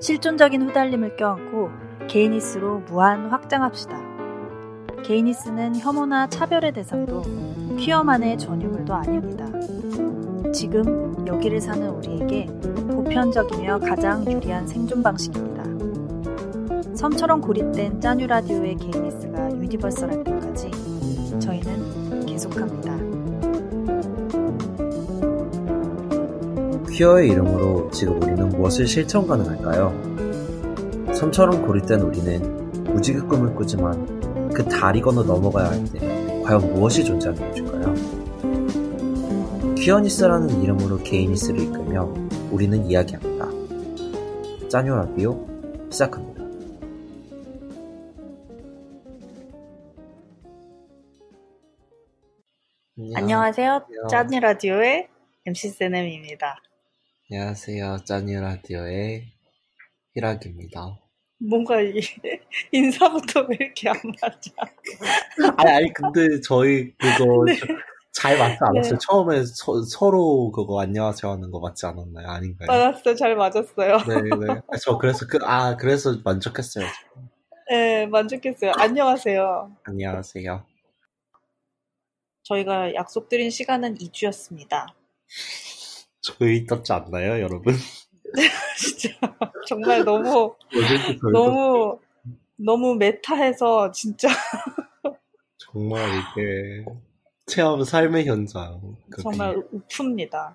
실존적인 후달림을 껴안고 개이니스로 무한 확장합시다. 개이니스는 혐오나 차별의 대상도 퀴어만의 전유물도 아닙니다. 지금 여기를 사는 우리에게 보편적이며 가장 유리한 생존 방식입니다. 섬처럼 고립된 짜뉴 라디오의 개이니스가 유니버설할 때까지 저희는 계속합니다. 퀴어의 이름으로 지금 우리는 무엇을 실천 가능할까요? 섬처럼 고립된 우리는 무지개 꿈을 꾸지만 그 다리 건너 넘어가야 할 때 과연 무엇이 존재하는 것일까요? 퀴어니스라는 이름으로 게이니스를 이끌며 우리는 이야기합니다. 짜뇨 라디오 시작합니다. 안녕하세요. 짜뉴 라디오의 MC 세넴입니다. 안녕하세요. 짜뉴 라디오의 희락입니다. 뭔가 이 인사부터 왜 이렇게 안 맞아? 아니, 아니 근데 저희 그거 네. 잘 맞지 않았어요? 네. 처음에 서, 로 그거 안녕하세요 하는 거 맞지 않았나요? 아닌가요? 맞았어요. 잘 맞았어요. 네, 네. 저 그래서 그, 아, 그래서 만족했어요. 네, 만족했어요. 안녕하세요. 안녕하세요. 저희가 약속드린 시간은 2주였습니다. 저희 떴지 않나요, 여러분? 진짜 정말 너무 너무 너무 메타해서 진짜 정말 이게 체험 삶의 현장. 그 정말 우프입니다.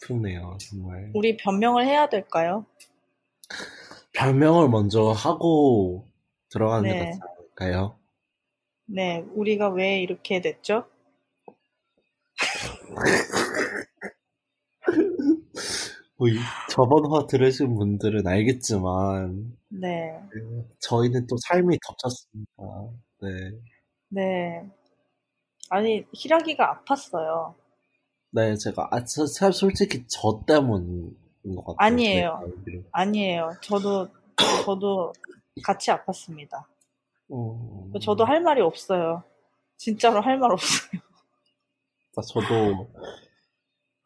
비프네요, 정말. 우리 변명을 해야 될까요? 별명을 먼저 하고 들어가는 게 네. 낫지 않을까요? 네, 우리가 왜 이렇게 됐죠? 뭐 이- 저번 화 들으신 분들은 알겠지만 네, 그, 저희는 또 삶이 덮쳤습니다. 네. 네. 아니 히라기가 아팠어요. 네, 제가 아, 저, 사- 솔직히 저 때문인 것 같아요. 아니에요. 아니에요. 저도 저도 같이 아팠습니다. 어, 저도 할 말이 없어요. 진짜로 할 말 없어요. 아, 저도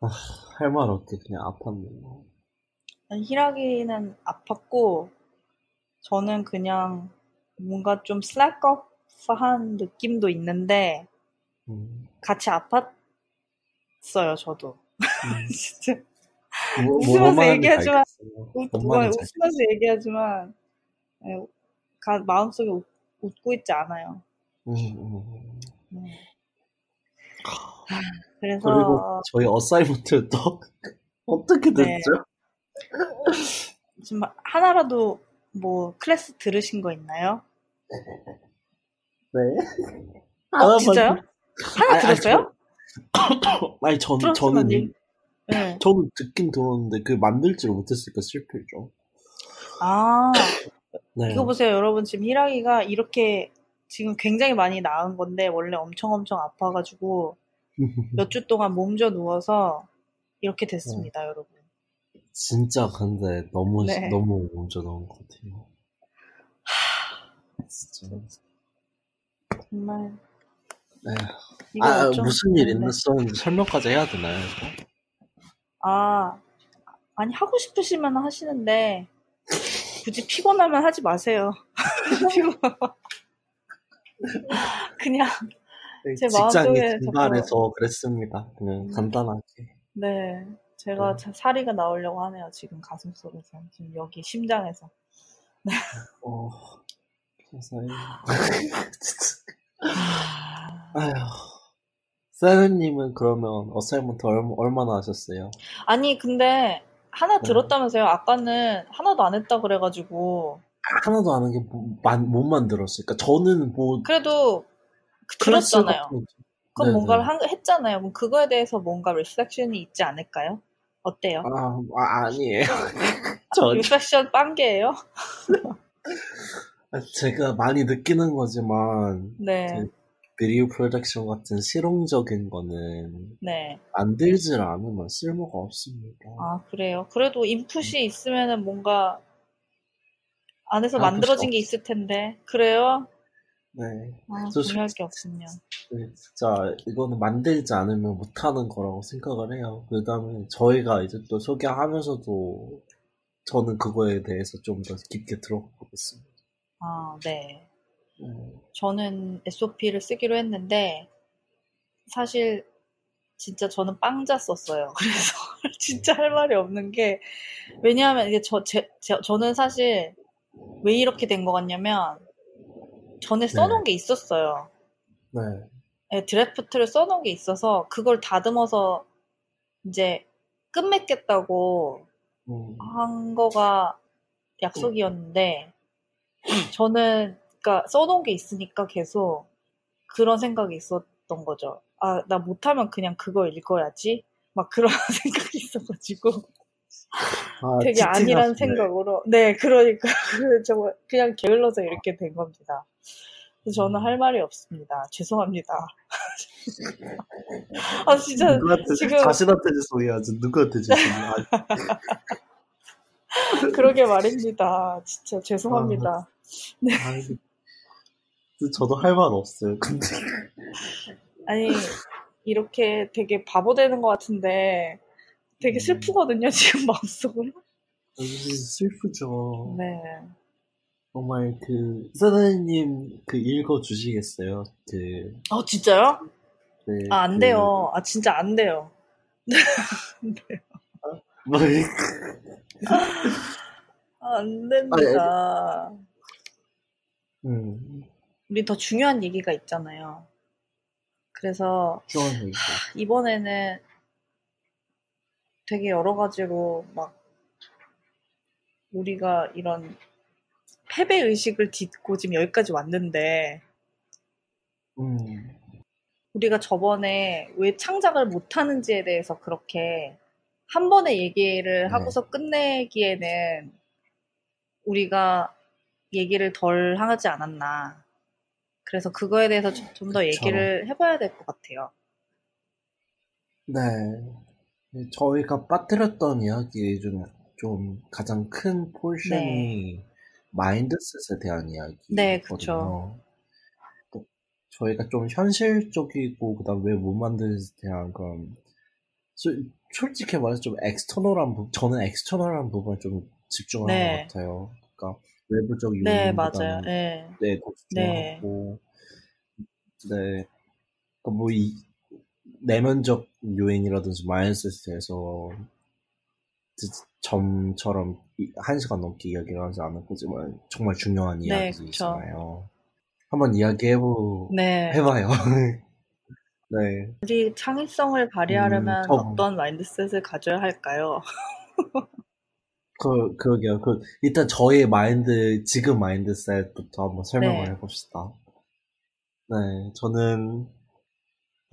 아, 할 말 없게 그냥 아팠네요. 아니, 히라기는 아팠고 저는 그냥 뭔가 좀 슬랙업한 느낌도 있는데 음, 같이 아팠어요. 저도 음. 진짜 뭐, 웃으면서 뭔 말인지 얘기하지만. 웃, 뭐, 웃으면서 얘기하지만 예, 가- 마음속에 웃, 웃고 있지 않아요. 알겠어요. 음, 음. 네. 그래서 그리고 저희 assignment 또 어떻게 됐죠? 네. 지금 하나라도 뭐 클래스 들으신 거 있나요? 네. 어, 하나만 진짜요? 하나 아니, 들었어요? 저- 아니 전 저는 네. 저는 듣긴 들었는데 그 만들지를 못했으니까 실패죠. 아, 네. 이거 보세요, 여러분. 지금 히라기가 이렇게 지금 굉장히 많이 나은 건데, 원래 엄청 엄청 아파가지고, 몇 주 동안 몸져 누워서 이렇게 됐습니다, 네. 여러분. 진짜 근데 너무 네. 너무 먼저 나온 것 같아요. 진짜. 정말. 네. 아 무슨 일 좋은데. 있었는지 설명까지 해야 되나요? 이거? 아, 아니, 하고 싶으시면 하시는데, 굳이 피곤하면 하지 마세요. 피곤. 그냥, 제 직장이 증발해서 그랬습니다. 그냥 음. 간단하게. 네. 제가 네. 자- 사리가 나오려고 하네요, 지금 가슴 속에서. 지금 여기 심장에서. 어, 세상에. 아, 아휴. 세븐님은 그러면 얼마, 얼마나 하셨어요? 아니, 근데, 하나 네. 들었다면서요? 아까는 하나도 안 했다 그래가지고. 하나도 안 한 게 못 만들었으니까 저는 뭐 그래도, 들었잖아요. 네네. 뭔가를 한- 했잖아요. 그럼 그거에 대해서 뭔가 reflection이 있지 않을까요? 어때요? 아, 아 아니에요. 저 reflection 빵개예요? 제가 많이 느끼는 거지만 네, 그 비디오 프로덕션 같은 실용적인 거는 네. 만들질 않으면 쓸모가 없습니다. 아, 그래요. 그래도 인풋이 있으면은 뭔가 안에서 아, 만들어진 그쵸. 게 있을 텐데. 그래요? 네. 아, 저 중요할 솔- 게 없군요. 네, 진짜 이거는 만들지 않으면 못하는 거라고 생각을 해요. 그 다음에 저희가 이제 또 소개하면서도 저는 그거에 대해서 좀 더 깊게 들어보겠습니다. 아, 네. 음. 저는 SOP를 쓰기로 했는데, 사실, 진짜 저는 빵자 썼어요. 그래서, 진짜 할 말이 없는 게, 왜냐하면 이게 저, 제, 제 저는 사실, 왜 이렇게 된 것 같냐면, 전에 써놓은 네. 게 있었어요. 네. 네. 드래프트를 써놓은 게 있어서, 그걸 다듬어서, 이제, 끝맺겠다고 음. 한 거가 약속이었는데 저는 그러니까 써놓은 게 있으니까 계속 그런 생각이 있었던 거죠. 아, 나 못하면 그냥 그거 읽어야지. 막 그런 생각이 있어가지고. 아, 되게 아니란 생각으로. 네, 그러니까. 저 그냥 게을러서 이렇게 된 겁니다. 저는 할 말이 없습니다. 죄송합니다. 아, 진짜. 누구한테, 지금. 자신한테 죄송해야지. 누구한테 죄송해. 그러게 말입니다. 진짜 죄송합니다. 아, 네. 저도 할 말 없어요. 근데 아니 이렇게 되게 바보 되는 것 같은데 되게 음. 슬프거든요. 지금 마음속으로. 슬프죠. 네. 정말 그 사장님 그 읽어 주시겠어요? 그. 어 진짜요? 네. 아안 그... 돼요. 아 진짜 안 돼요. 안 돼요. 아, 뭐안 됩니다. 아, 음. 우리 더 중요한 얘기가 있잖아요. 그래서 이번에는 되게 여러 가지로 막 우리가 이런 패배 의식을 딛고 지금 여기까지 왔는데 음. 우리가 저번에 왜 창작을 못 하는지에 대해서 그렇게 한 번에 얘기를 네. 하고서 네. 끝내기에는 우리가 얘기를 덜 하지 않았나. 그래서 그거에 대해서 좀 더 얘기를 해봐야 될 것 같아요. 네. 저희가 빠뜨렸던 이야기 중 좀 가장 큰 포션이 네. mindset에 대한 이야기거든요. 네, 그렇죠. 저희가 좀 현실적이고 그다음 왜 못 만드는지에 대한 그런 솔직히 말해서 좀 external한 부분, 저는 external한 부분에 좀 집중하는 네. 것 같아요. 그러니까 외부적 요인 네, 맞아요. 네. 네, 더 집중하고 네. 그러니까 뭐 이 내면적 요인이라든지 mindset에서 전처럼 한 시간 넘게 이야기를 하지 않을 거지만 정말 중요한 이야기잖아요. 네, 한번 이야기해보 네. 해봐요. 네. 우리 창의성을 발휘하려면 음, 어. 어떤 mindset을 가져야 할까요? 그, 그러게요. 그, 일단 저의 마인드, 지금 mindset부터 한번 설명을 네. 해봅시다. 네, 저는, 아,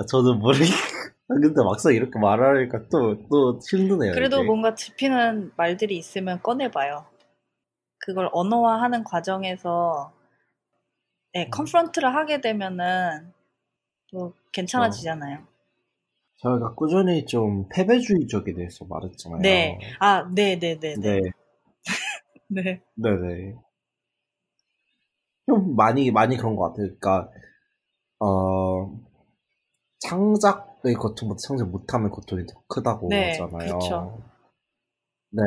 저는 모르겠, 아, 근데 막상 이렇게 말하니까 또, 또 힘드네요. 그래도 이게. 뭔가 짚히는 말들이 있으면 꺼내봐요. 그걸 언어화하는 과정에서, 네, 음. 컨프런트를 하게 되면은, 또 괜찮아지잖아요. 어. 저희가 꾸준히 좀 패배주의적에 대해서 말했잖아요. 네. 아, 네네네. 네. 네. 네. 네네. 좀 많이, 많이 그런 것 같아요. 그러니까, 어, 창작의 고통보다 창작 못하면 고통이 더 크다고 네, 하잖아요. 그렇죠. 네.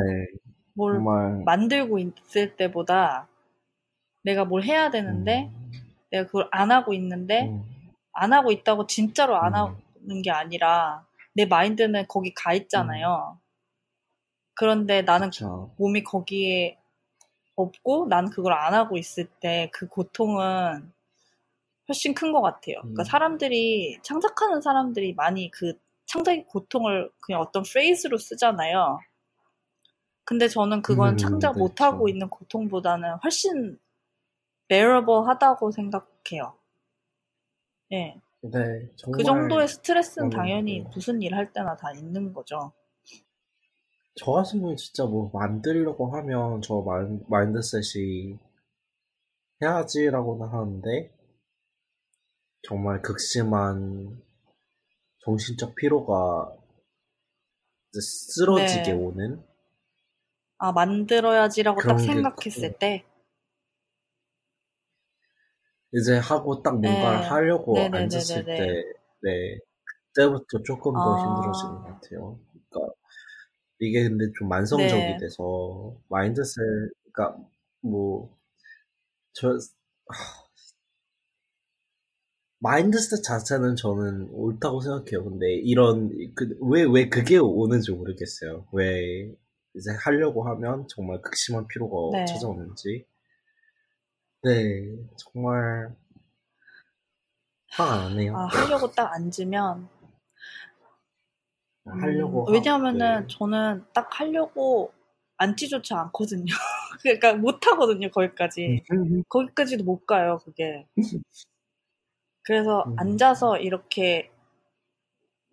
뭘 정말... 만들고 있을 때보다 내가 뭘 해야 되는데, 음... 내가 그걸 안 하고 있는데, 음... 안 하고 있다고 진짜로 안 음. 하는 게 아니라 내 마인드는 거기 가 있잖아요. 음. 그런데 나는 그쵸. 몸이 거기에 없고 난 그걸 안 하고 있을 때 그 고통은 훨씬 큰 것 같아요. 그러니까 음. 사람들이 창작하는 사람들이 많이 그 창작의 고통을 그냥 어떤 프레이즈로 쓰잖아요. 근데 저는 그건 음, 창작 네, 못하고 있는 고통보다는 훨씬 bearable 하다고 생각해요. 예. 네, 그 정도의 스트레스는 당연히 네. 무슨 일 할 때나 다 있는 거죠. 저 같은 경우는 진짜 뭐 만들려고 하면 저 마인, 마인드셋이 해야지라고는 하는데 정말 극심한 정신적 피로가 쓰러지게 네. 오는 아 만들어야지라고 딱 생각했을 때 이제 하고 딱 뭔가를 네. 하려고 네네네네네. 앉았을 때, 네, 그때부터 조금 더 아... 힘들어지는 것 같아요. 그러니까 이게 근데 좀 만성적이 네. 돼서 마인드셋 그러니까 뭐저 마인드셋 자체는 저는 옳다고 생각해요. 근데 이런 그왜왜 왜 그게 오는지 모르겠어요. 왜 이제 하려고 하면 정말 극심한 피로가 네. 찾아오는지. 네, 정말 화가 나네요. 아, 하려고 딱 앉으면 음, 하려고 왜냐하면은 네. 저는 딱 하려고 앉지조차 않거든요. 그러니까 못 하거든요 거기까지. 거기까지도 못 가요 그게. 그래서 음. 앉아서 이렇게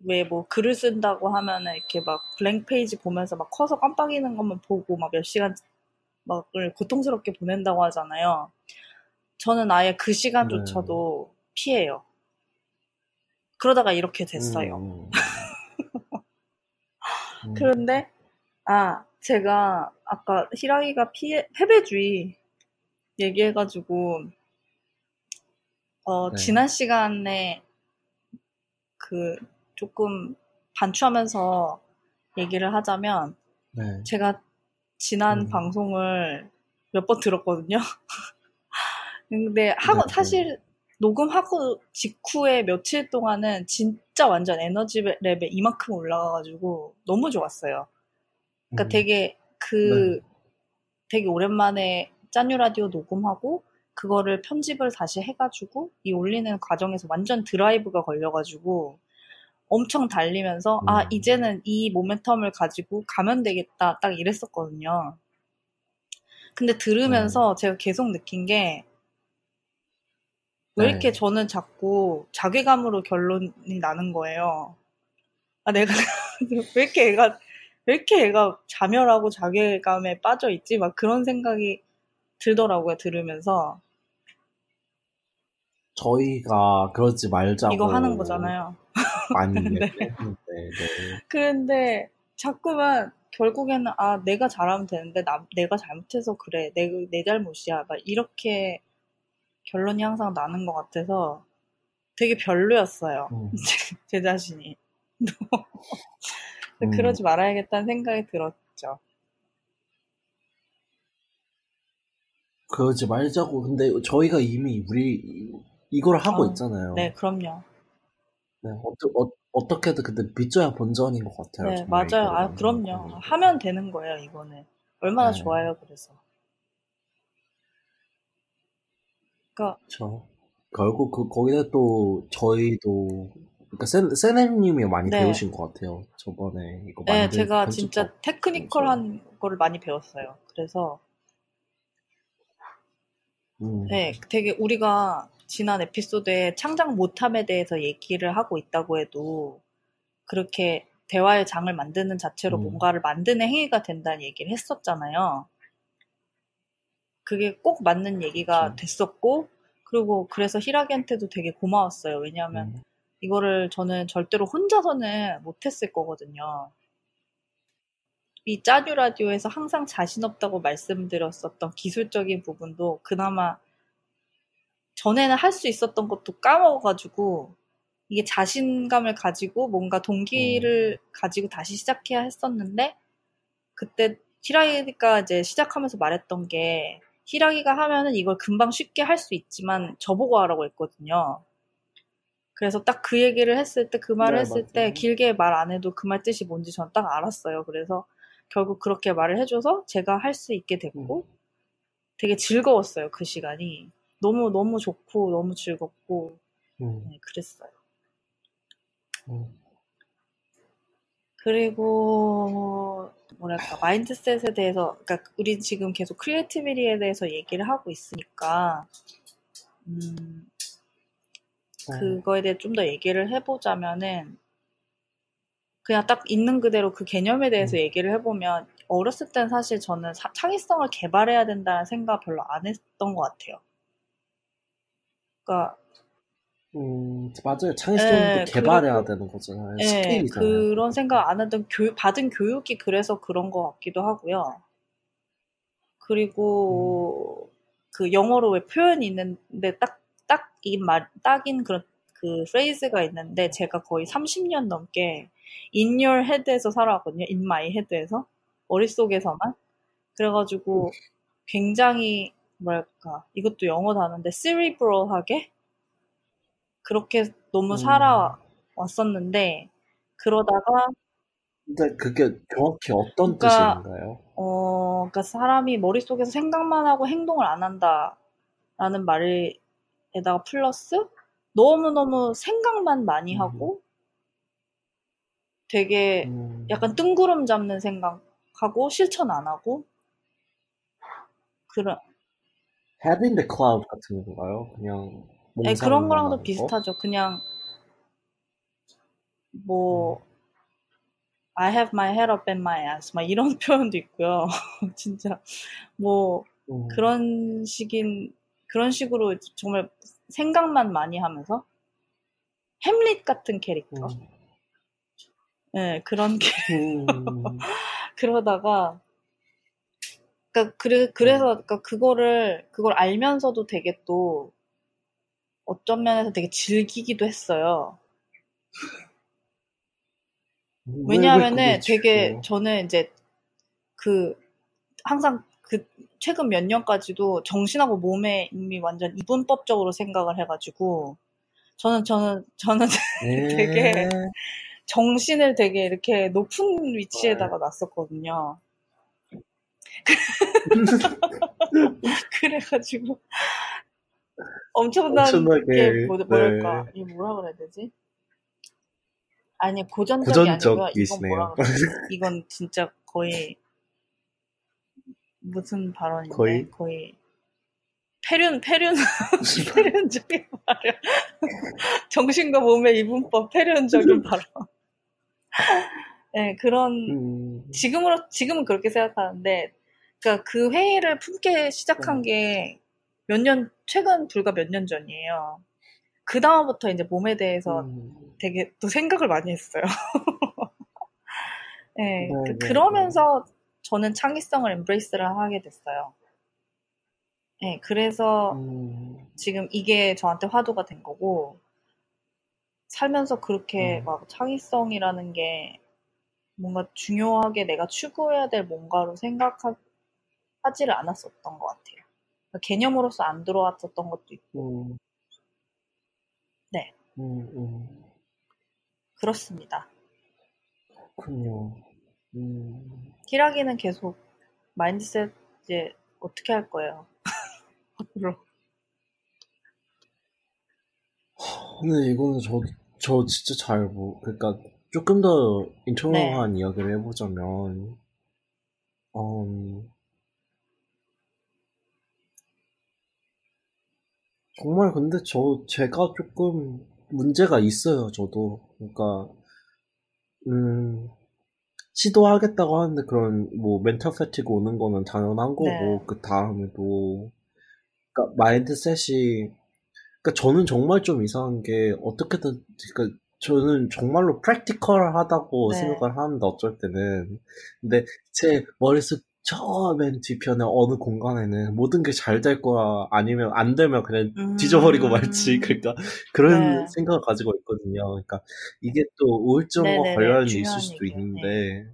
왜 뭐 글을 쓴다고 하면은 이렇게 막 블랭 페이지 보면서 막 커서 깜빡이는 것만 보고 막 몇 시간 막을 고통스럽게 보낸다고 하잖아요. 저는 아예 그 시간조차도 네. 피해요. 그러다가 이렇게 됐어요. 음. 음. 그런데 아 제가 아까 희랑이가 피해 패배주의 얘기해가지고 어, 네. 지난 시간에 그 조금 반추하면서 얘기를 하자면 네. 제가 지난 음. 방송을 몇 번 들었거든요. 근데 하고 네, 네, 사실 녹음하고 직후에 며칠 동안은 진짜 완전 에너지 랩에 이만큼 올라가가지고 너무 좋았어요. 그러니까 음. 되게 그 네. 되게 오랜만에 짠유 라디오 녹음하고 그거를 편집을 다시 해가지고 이 올리는 과정에서 완전 드라이브가 걸려가지고 엄청 달리면서 아, 음. 아 이제는 이 모멘텀을 가지고 가면 되겠다 딱 이랬었거든요. 근데 들으면서 음. 제가 계속 느낀 게 왜 이렇게 네. 저는 자꾸 자괴감으로 결론이 나는 거예요. 아 내가 왜 이렇게 애가 왜 이렇게 애가 자멸하고 자괴감에 빠져 있지 막 그런 생각이 들더라고요 들으면서 저희가 그러지 말자고 이거 하는 거잖아요. 많이 네. 네. 네. 그런데 자꾸만 결국에는 아 내가 잘하면 되는데 나, 내가 잘못해서 그래 내, 내 잘못이야 막 이렇게 결론이 항상 나는 것 같아서 되게 별로였어요 음. 제, 자신이 음. 그러지 말아야겠다는 생각이 들었죠 그러지 말자고 근데 저희가 이미 우리 이걸 하고 어, 있잖아요. 네, 그럼요. 네, 어떠, 어, 떻게든 근데 빚져야 본전인 것 같아요. 네, 맞아요. 아, 그럼요. 음. 하면 되는 거예요, 이거는. 얼마나 네. 좋아요, 그래서. 그러니까 저 결국 그 거기다 또 저희도 그러니까 센 세네님이 많이 네. 배우신 것 같아요. 저번에 이거 네, 제가 진짜 테크니컬한 거를 많이 배웠어요. 그래서 음. 네, 되게 우리가 지난 에피소드에 창작 못함에 대해서 얘기를 하고 있다고 해도 그렇게 대화의 장을 만드는 자체로 음. 뭔가를 만드는 행위가 된다는 얘기를 했었잖아요. 그게 꼭 맞는 얘기가 그렇죠. 됐었고, 그리고 그래서 히라기한테도 되게 고마웠어요. 왜냐하면 음. 이거를 저는 절대로 혼자서는 못했을 거거든요. 이 짜뉴 라디오에서 항상 자신 없다고 말씀드렸었던 기술적인 부분도 그나마 전에는 할 수 있었던 것도 까먹어가지고 이게 자신감을 가지고 뭔가 동기를 음. 가지고 다시 시작해야 했었는데 그때 히라기가 이제 시작하면서 말했던 게 히라기가 하면은 이걸 금방 쉽게 할 수 있지만 저보고 하라고 했거든요. 그래서 딱 그 얘기를 했을 때, 그 말을 네, 했을 맞아요. 때 길게 말 안 해도 그 말 뜻이 뭔지 전 딱 알았어요. 그래서 결국 그렇게 말을 해줘서 제가 할 수 있게 됐고 음. 되게 즐거웠어요. 그 시간이. 너무 너무 좋고 너무 즐겁고 음. 네, 그랬어요. 음. 그리고 뭐랄까 mindset에 대해서 그러니까 우리 지금 계속 creativity에 대해서 얘기를 하고 있으니까 음, 어. 그거에 대해 좀 더 얘기를 해보자면은 그냥 딱 있는 그대로 그 개념에 대해서 음. 얘기를 해보면 어렸을 땐 사실 저는 사, 창의성을 개발해야 된다는 생각 별로 안 했던 것 같아요. 그러니까 음, 맞아요. 창의성도 네, 개발해야 그리고, 되는 거잖아요. 네, 스킬이잖아요. 그런 생각 안 하던 교, 받은 교육이 그래서 그런 것 같기도 하고요. 그리고 음. 그 영어로 왜 표현이 있는데 딱, 딱, 이 말, 딱인 그런 그 프레이즈가 있는데 제가 거의 30년 넘게 in your head에서 살아왔거든요. in my head에서 머릿속에서만 그래가지고 굉장히 뭐랄까 이것도 영어 단어인데 cerebral하게 그렇게 너무 음. 살아왔었는데 그러다가 근데 그게 정확히 어떤 그러니까, 뜻인가요? 어, 그러니까 사람이 머릿속에서 생각만 하고 행동을 안 한다라는 말에다가 플러스 너무너무 생각만 많이 음. 하고 되게 음. 약간 뜬구름 잡는 생각하고 실천 안 하고 그런 in the cloud 같은 건가요? 그냥 네, 그런 거랑도 비슷하죠. 그냥 뭐 음. I have my head up in my ass 막 이런 표현도 있고요. 진짜 뭐 음. 그런 식인 그런 식으로 정말 생각만 많이 하면서 햄릿 같은 캐릭터. 음. 네, 그런 캐릭터. 음. 그러다가 그러니까 그래 그래서 그러니까 그거를 그걸 알면서도 되게 또 어떤 면에서 되게 즐기기도 했어요. 왜냐하면은 되게 저는 이제 그 항상 그 최근 몇 년까지도 정신하고 몸에 이미 완전 이분법적으로 생각을 해가지고 저는 저는 저는 되게 정신을 되게 이렇게 높은 위치에다가 놨었거든요. 그래가지고 엄청난 게 뭐, 뭐랄까 네. 이 뭐라 그래야 되지? 아니 고전적이 고전적 아니고요. 이건 뭐라? 이건 진짜 거의 무슨 발언인데 거의, 거의 폐륜 폐륜 폐륜적인 발언 정신과 몸의 이분법 폐륜적인 발언 네 그런 음... 지금으로 지금은 그렇게 생각하는데 그러니까 그 회의를 품게 시작한 게 몇 년 최근 불과 몇 년 전이에요. 그 다음부터 이제 몸에 대해서 음. 되게 또 생각을 많이 했어요. 네, 네, 그, 네, 네. 저는 창의성을 embrace를 하게 됐어요. 네, 그래서 음. 지금 이게 저한테 화두가 된 거고, 살면서 그렇게 음. 막 창의성이라는 게 뭔가 중요하게 내가 추구해야 될 뭔가로 생각하, 하지를 않았었던 것 같아요. 그러니까 개념으로서 안 들어왔었던 것도 있고. 음. 네. 음, 음. 그렇습니다. 그렇군요. 음. 히라기는 계속 마인드셋 이제 어떻게 할 거예요? 앞으로. 근데 이거는 저, 저 진짜 잘 뭐, 그러니까 조금 더 인터널한 네. 이야기를 해보자면, 음, 정말 근데 저 제가 조금 문제가 있어요. 저도 그러니까 음 시도하겠다고 하는데 그런 뭐 멘탈 패티그 오는 거는 당연한 거고 네. 그 다음에도 그러니까 마인드셋이 그러니까 저는 정말 좀 이상한 게 어떻게든 그러니까 저는 정말로 프랙티컬하다고 네. 생각을 하는데 어쩔 때는 근데 제 머릿속 저맨 뒤편에 어느 공간에는 모든 게 잘 될 거야 아니면 안 되면 그냥 음... 뒤져버리고 말지 그러니까 그런 네. 생각을 가지고 있거든요. 그러니까 이게 또 우울증과 네네네. 관련이 있을 수도 얘기 있는데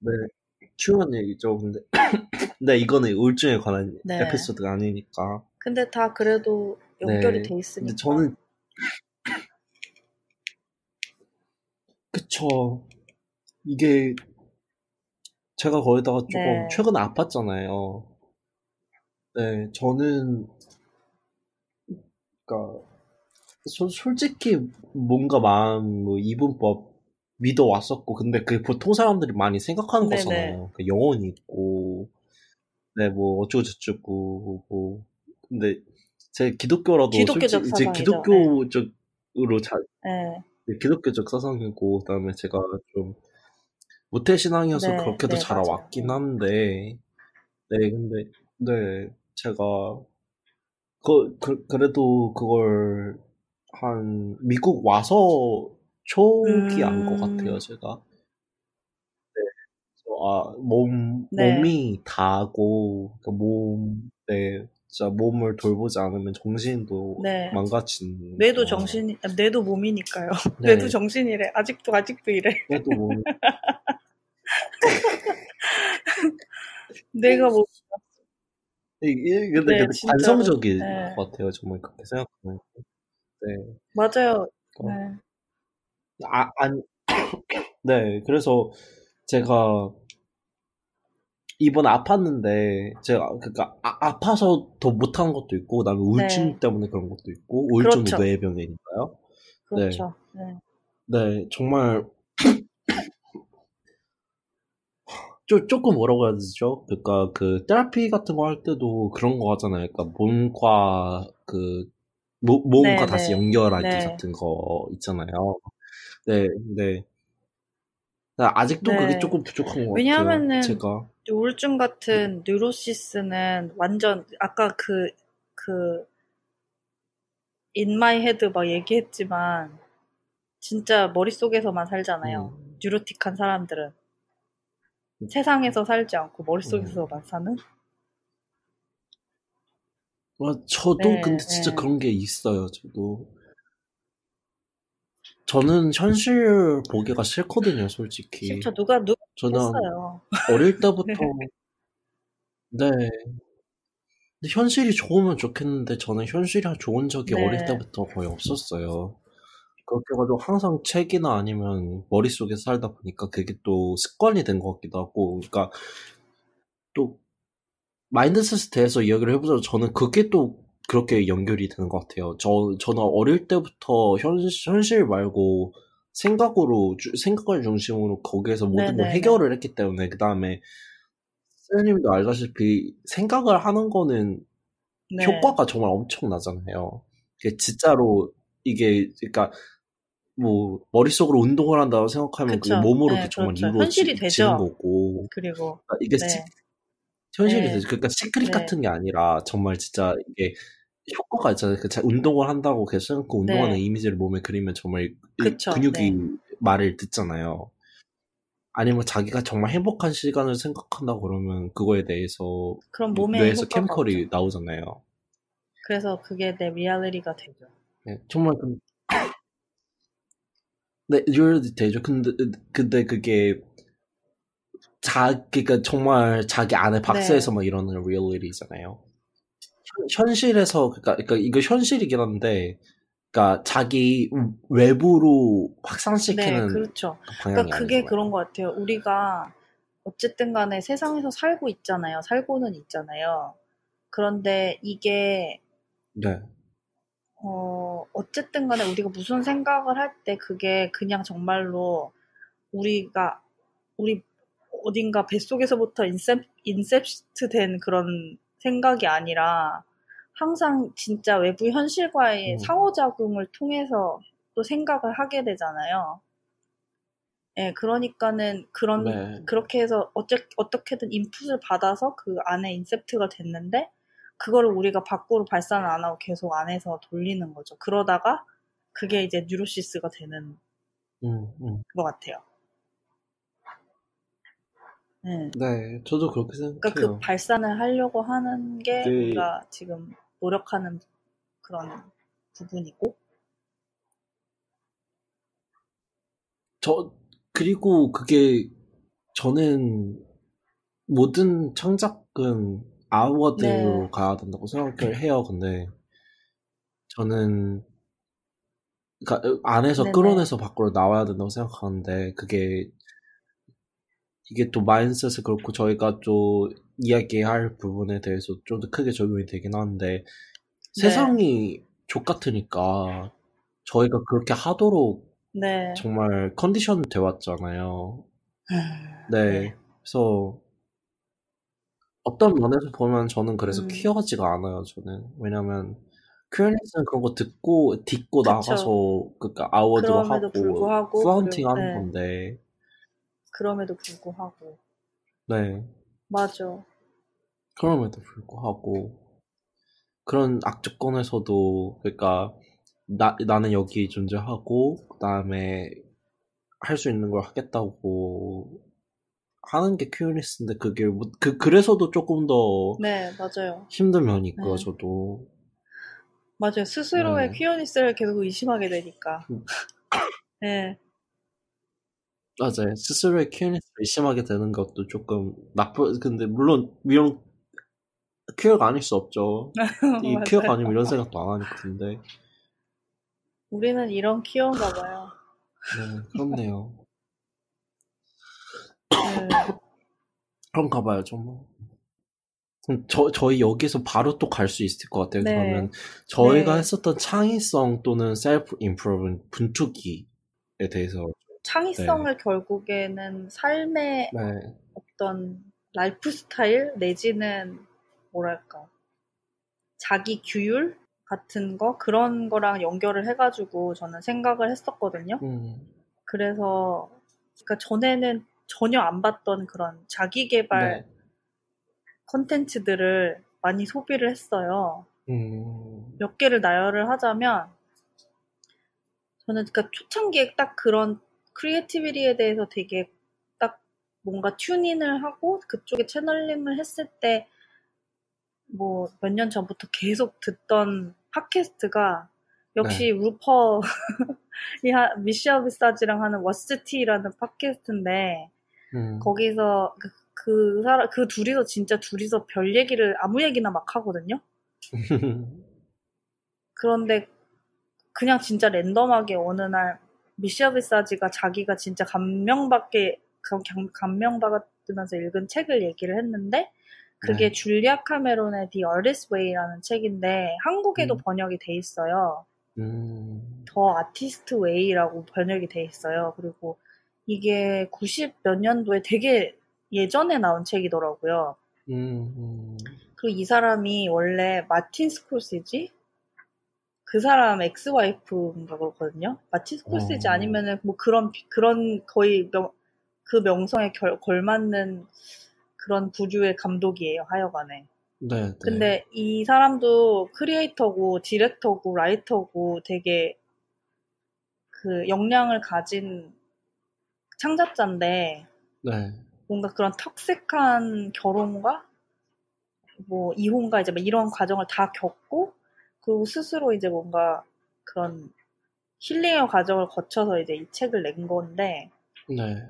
네. 네 중요한 얘기죠. 근데 근데 이거는 우울증에 관한 네. 에피소드가 아니니까. 근데 다 그래도 연결이 네. 돼 있으니까. 근데 저는 그쵸. 이게 제가 거기다가 조금 네. 최근에 아팠잖아요. 네, 저는 그러니까 소, 솔직히 뭔가 마음 뭐 이분법 믿어 왔었고 근데 그 보통 사람들이 많이 생각하는 네네. 거잖아요. 그 영혼이 있고 네뭐 어쩌고 저쩌고 뭐 근데 제 기독교라도 기독교적 솔직히 이제 기독교적으로 잘 네. 네. 기독교적 사상이고 그다음에 제가 좀 모태신앙이어서 네, 그렇게도 네, 자라왔긴 한데, 네, 근데, 네, 제가, 그, 그, 그래도 그걸 한, 미국 와서 초기 음... 안것 같아요, 제가. 네. 아, 몸, 네. 몸이 다고, 그러니까 몸, 네, 진짜 몸을 돌보지 않으면 정신도 네. 망가진. 뇌도 정신이, 아, 뇌도 몸이니까요. 네. 뇌도 정신이래. 아직도, 아직도 이래. 뇌도 몸. 내가 뭐. 이게 근데 네, 관성적인 네. 것 같아요. 정말 그렇게 생각하면. 네. 맞아요. 어. 네. 아, 아니, 네. 그래서 제가 이번 아팠는데 제가 그러니까 아, 파서더 못한 것도 있고 그다음에 우울증 네. 때문에 그런 것도 있고 우울증도 그렇죠. 뇌병이니까요. 그렇죠. 네. 네, 정말 좀 조금 뭐라고 해야 되죠? 그러니까 그 테라피 같은 거 할 때도 그런 거 하잖아요. 그러니까 몸과 그 모, 몸과 네, 다시 네. 연결하기 네. 같은 거 있잖아요. 네, 네. 아직도 네. 그게 조금 부족한 것 왜냐하면은 같아요. 제가 우울증 같은 뉴로시스는 완전 아까 그 그 in my head 막 얘기했지만 진짜 머릿속에서만 살잖아요. 음. neurotic한 사람들은 음. 세상에서 살지 않고 머릿속에서만 음. 사는. 와, 저도 네, 근데 진짜 네. 그런 게 있어요. 저도 저는 현실 보기가 싫거든요, 솔직히. 싫죠. 누가 누가 저는 했어요. 어릴 때부터 네. 근데 현실이 좋으면 좋겠는데 저는 현실이 좋은 적이 네. 어릴 때부터 거의 없었어요. 그렇게 해가지고 항상 책이나 아니면 머릿속에 살다 보니까 그게 또 습관이 된 것 같기도 하고, 그러니까 또 마인드셋에 대해서 이야기를 해보자면 저는 그게 또 그렇게 연결이 되는 것 같아요. 저, 저는 어릴 때부터 현, 현실 말고 생각으로, 생각을 중심으로 거기에서 모든. 걸 해결을 했기 때문에, 그 다음에, 선생님도 알다시피, 생각을 하는 거는 네. 효과가 정말 엄청나잖아요. 진짜로, 이게, 그러니까, 뭐, 머릿속으로 운동을 한다고 생각하면 그게 몸으로 네, 정말 그렇죠. 이루어지는 거고. 그리고. 그러니까 이게 네. 현실이 네. 되죠. 그러니까 시크릿 네. 같은 게 아니라 정말 진짜 이게 효과가 있잖아요. 그 운동을 한다고 계속 생각하고 운동하는 네. 이미지를 몸에 그리면 정말 그쵸, 근육이 네. 말을 듣잖아요. 아니면 자기가 정말 행복한 시간을 생각한다고 그러면 그거에 대해서 그럼 몸에 뇌에서 chemical이 없죠. 나오잖아요. 그래서 그게 내 리얼리티가 되죠. 네, 정말 그 네, 리얼리티 되죠. 근데 근데 그게 자기가 그러니까 정말 자기 안에 박스에서 네. 막 이러는 리얼리티잖아요. 현실에서 그러니까, 그러니까 이거 현실이긴 한데 그러니까 자기 외부로 확산시키는 네, 그렇죠. 그러니까 그게. 그런 것 같아요. 우리가 어쨌든 간에 세상에서 살고 있잖아요. 살고는 있잖아요. 그런데 이게 네. 어, 어쨌든 간에 우리가 무슨 생각을 할 때 그게 그냥 정말로 우리가 우리 어딘가 뱃속에서부터 인셉, 인셉트 된 그런 생각이 아니라 항상 진짜 외부 현실과의 음. 상호작용을 통해서 또 생각을 하게 되잖아요. 예, 네, 그러니까는 그런 네. 그렇게 해서 어째, 어떻게든 인풋을 받아서 그 안에 인셉트가 됐는데 그거를 우리가 밖으로 발산을 안 하고 계속 안에서 돌리는 거죠. 그러다가 그게 이제 뉴로시스가 되는 음, 음. 것 같아요. 네. 네, 저도 그렇게 생각해요. 그러니까 그 발산을 하려고 하는 게 네. 우리가 지금 노력하는 그런 부분이고. 저, 그리고 그게 저는 모든 창작은 아워드로 네. 가야 된다고 생각을 해요. 근데 저는 그러니까 안에서 네네. 끌어내서 밖으로 나와야 된다고 생각하는데 그게 이게 또 마인셋을 그렇고 저희가 또 이야기할 부분에 대해서 좀 더 크게 적용이 되긴 하는데 네. 세상이 족 같으니까 저희가 그렇게 하도록 네. 정말 컨디션 돼 왔잖아요. 네. 네. 그래서 어떤 면에서 보면 저는 그래서 음. 퀴어지가 않아요. 저는 왜냐면 큐어니스는 그런 거 듣고 딛고 그쵸. 나가서 그니까 아워드로 하고 flaunting 하는 네. 건데 그럼에도 불구하고. 네. 맞아. 그럼에도 불구하고 그런 악조건에서도 그러니까 나 나는 여기 존재하고 그다음에 할 수 있는 걸 하겠다고 하는 게 queerness인데 그게 뭐, 그 그래서도 조금 더 네, 맞아요. 힘든 면이 있고요, 네. 저도. 맞아요. 스스로의 네. 큐어니스를 계속 의심하게 되니까. 음. 네. 맞아요. 스스로의 큐어니스를 의심하게 되는 것도 조금 나쁘, 근데 물론 이런 큐어가 아닐 수 없죠. 이 큐어가 아니면 이런 생각도 안 하니까 근데. 우리는 이런 큐어인가 봐요. 네, 그렇네요. 네. 그런가 봐요, 정말. 저, 저희 여기서 바로 또 갈 수 있을 것 같아요. 네. 그러면 저희가 네. 했었던 창의성 또는 self improve 분투기에 대해서 창의성을 네. 결국에는 삶의 네. 어떤 라이프 스타일 내지는 뭐랄까 자기 규율 같은 거 그런 거랑 연결을 해가지고 저는 생각을 했었거든요. 음. 그래서 그러니까 전에는 전혀 안 봤던 그런 자기 개발 네. 컨텐츠들을 많이 소비를 했어요. 음. 몇 개를 나열을 하자면 저는 그러니까 초창기에 딱 그런 creativity에 대해서 되게 딱 뭔가 튜닝을 하고 그쪽에 channeling을 했을 때 뭐 몇 년 전부터 계속 듣던 팟캐스트가 역시 네. 루폴 미셸 비사지랑 하는 What's the Tee라는 팟캐스트인데 음. 거기서 그, 그 사람 그 둘이서 진짜 둘이서 별 얘기를 아무 얘기나 막 하거든요. 그런데 그냥 진짜 랜덤하게 어느 날 미셸 비사지가 자기가 진짜 감명받게 감명받으면서 읽은 책을 얘기를 했는데 그게 네. 줄리아 카메론의 The Artist Way라는 책인데 한국에도 음. 번역이 돼 있어요. 음. The Artist Way라고 번역이 돼 있어요. 그리고 이게 90 몇 년도에 되게 예전에 나온 책이더라고요. 음, 음. 그리고 이 사람이 원래 마틴 스콜시지 그 사람 ex-wife인가 그렇거든요. 마틴 스콜시지 어. 아니면은 뭐 그런 그런 거의 명, 그 명성에 결, 걸맞는 그런 부류의 감독이에요. 하여간에. 네, 네. 근데 이 사람도 creator고 director고 writer고 되게 그 역량을 가진 창작자인데 네. 뭔가 그런 toxic한 결혼과 뭐 이혼과 이제 이런 과정을 다 겪고 그리고 스스로 이제 뭔가 그런 힐링의 과정을 거쳐서 이제 이 책을 낸 건데 네.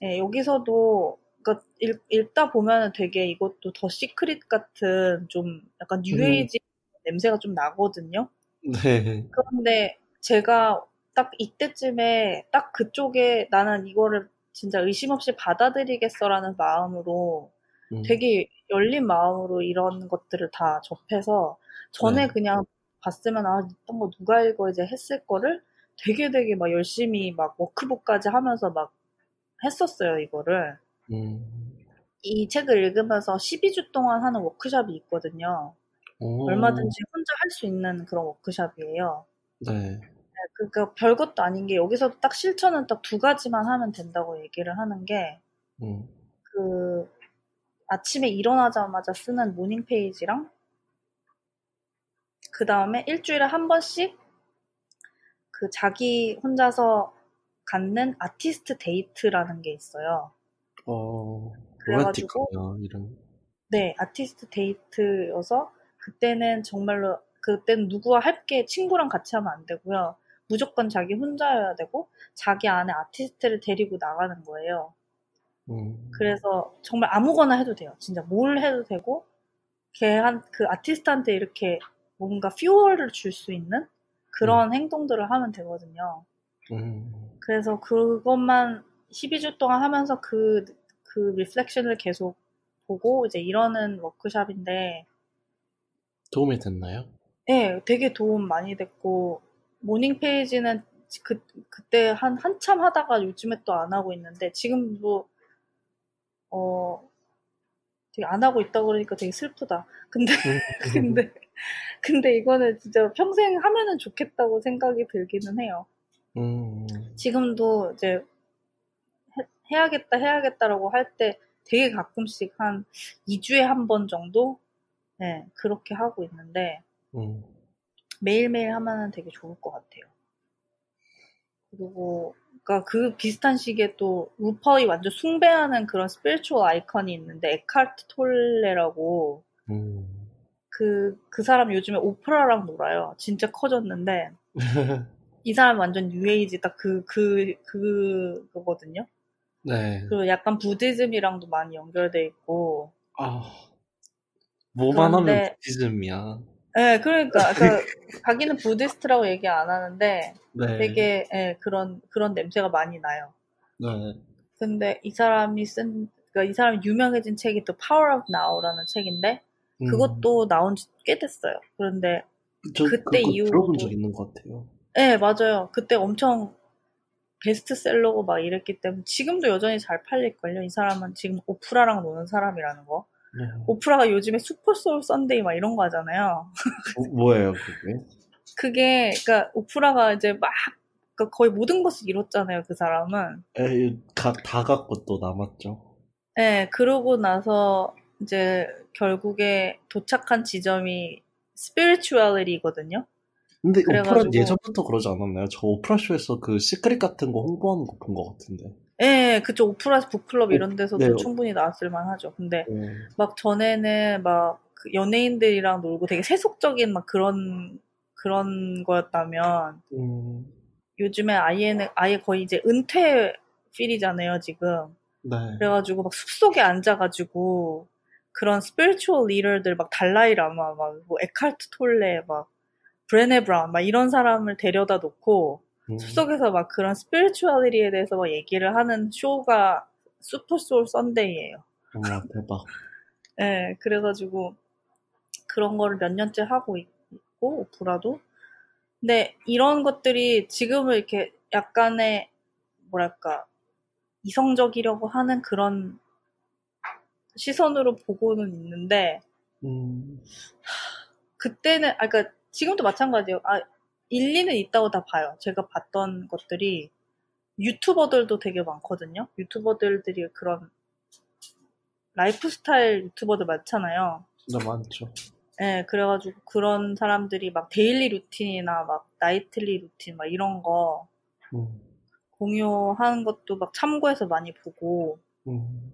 네 여기서도 그러니까 읽, 읽다 보면은 되게 이것도 The Secret 같은 좀 약간 뉴에이지 음. 냄새가 좀 나거든요. 네. 그런데 제가 딱 이때쯤에 딱 그쪽에 나는 이거를 진짜 의심 없이 받아들이겠어라는 마음으로 음. 되게 열린 마음으로 이런 것들을 다 접해서 전에 네. 그냥 봤으면 아 이딴 거 누가 읽어 이제 했을 거를 되게 되게 막 열심히 막 워크북까지 하면서 막 했었어요 이거를 음. 이 책을 읽으면서 12주 동안 하는 워크샵이 있거든요 오. 얼마든지 혼자 할 수 있는 그런 워크샵이에요 네. 그러니까 별것도 아닌 게 여기서 딱 실천은 딱 두 가지만 하면 된다고 얘기를 하는 게, 음. 그, 아침에 일어나자마자 쓰는 morning page랑, 그 다음에 일주일에 한 번씩 그 자기 혼자서 갖는 artist date라는 게 있어요. 어, 그래가지고, 이런. 네, 아티스트 데이트여서 그때는 정말로 그때는 누구와 할게 친구랑 같이 하면 안 되고요. 무조건 자기 혼자여야 되고 자기 안에 아티스트를 데리고 나가는 거예요. 음. 그래서 정말 아무거나 해도 돼요. 진짜 뭘 해도 되고 걔한 그 아티스트한테 이렇게 뭔가 퓨어를 줄수 있는 그런 음. 행동들을 하면 되거든요. 음. 그래서 그것만 12주 동안 하면서 그, 그 reflection을 계속 보고 이제 이러는 워크샵인데 도움이 됐나요? 네, 되게 도움 많이 됐고 morning page는 그, 그때 한, 한참 하다가 요즘에 또 안 하고 있는데, 지금도, 어, 되게 안 하고 있다고 그러니까 되게 슬프다. 근데, 음. 근데, 근데 이거는 진짜 평생 하면은 좋겠다고 생각이 들기는 해요. 음. 지금도 이제 해, 야겠다 해야겠다라고 할 때 되게 가끔씩 한 2주에 한 번 정도? 네, 그렇게 하고 있는데, 음. 매일매일 하면은 되게 좋을 것 같아요. 그리고 그러니까 그 비슷한 시기에 또 루퍼이 완전 숭배하는 그런 spiritual 아이콘이 있는데 에카르트 톨레라고 음. 그, 그 사람 요즘에 오프라랑 놀아요. 진짜 커졌는데 이 사람 완전 뉴에이지 딱 그, 그, 그, 그거거든요. 네. 그리고 약간 부디즘이랑도 많이 연결돼 있고. 아, 뭐만 그런데, 하면 부디즘이야. 네, 그러니까, 그러니까 자기는 부디스트라고 얘기 안 하는데 네. 되게 네, 그런 그런 냄새가 많이 나요. 네. 근데 이 사람이 쓴, 그러니까 이 사람이 유명해진 책이 또 Power of Now라는 책인데 음. 그것도 나온 지 꽤 됐어요. 그런데 저 그때 이후로 들어본 적 있는 것 같아요. 네, 맞아요. 그때 엄청 베스트셀러고 막 이랬기 때문에 지금도 여전히 잘 팔릴걸요. 이 사람은 지금 오프라랑 노는 사람이라는 거. 네. 오프라가 요즘에 Super Soul Sunday 막 이런 거 하잖아요. 뭐, 예요 그게? 그게 그러니까 오프라가 이제 막 그러니까 거의 모든 것을 이뤘잖아요. 그 사람은. 에, 다, 다 갖고 또 남았죠. 네, 그러고 나서 이제 결국에 도착한 지점이 spirituality거든요. 근데 그래가지고... 오프라 예전부터 그러지 않았나요? 저 오프라 쇼에서 그 Secret 같은 거 홍보하는 거 본 것 같은데. 예, 그쵸. 오프라 Book Club 이런 데서도 네. 충분히 나왔을 만하죠. 근데 네. 막 전에는 막그 연예인들이랑 놀고 되게 세속적인 막 그런 그런 거였다면 음. 요즘에 아예는 아예 거의 이제 은퇴 feel이잖아요 지금. 네. 그래가지고 막 숲속에 앉아가지고 그런 spiritual 리더들 막 달라이 라마 막뭐 에칼트 톨레 막 브레네 브라운 막 이런 사람을 데려다 놓고 음. 숲속에서 막 그런 spirituality에 대해서 막 얘기를 하는 쇼가 Super Soul Sunday예요. 와 대박. 네, 그래가지고 그런 거를 몇 년째 하고 있고 오프라도. 근데 이런 것들이 지금은 이렇게 약간의 뭐랄까 이성적이려고 하는 그런 시선으로 보고는 있는데 음. 그때는 아 그러니까 지금도 마찬가지예요. 아 일리는 있다고 다 봐요. 제가 봤던 것들이 유튜버들도 되게 많거든요. 유튜버들이 그런 라이프 스타일 유튜버들 많잖아요. 네, 많죠. 네, 그래가지고 그런 사람들이 막 daily routine이나 막 nightly routine 막 이런 거 음. 공유하는 것도 막 참고해서 많이 보고 음.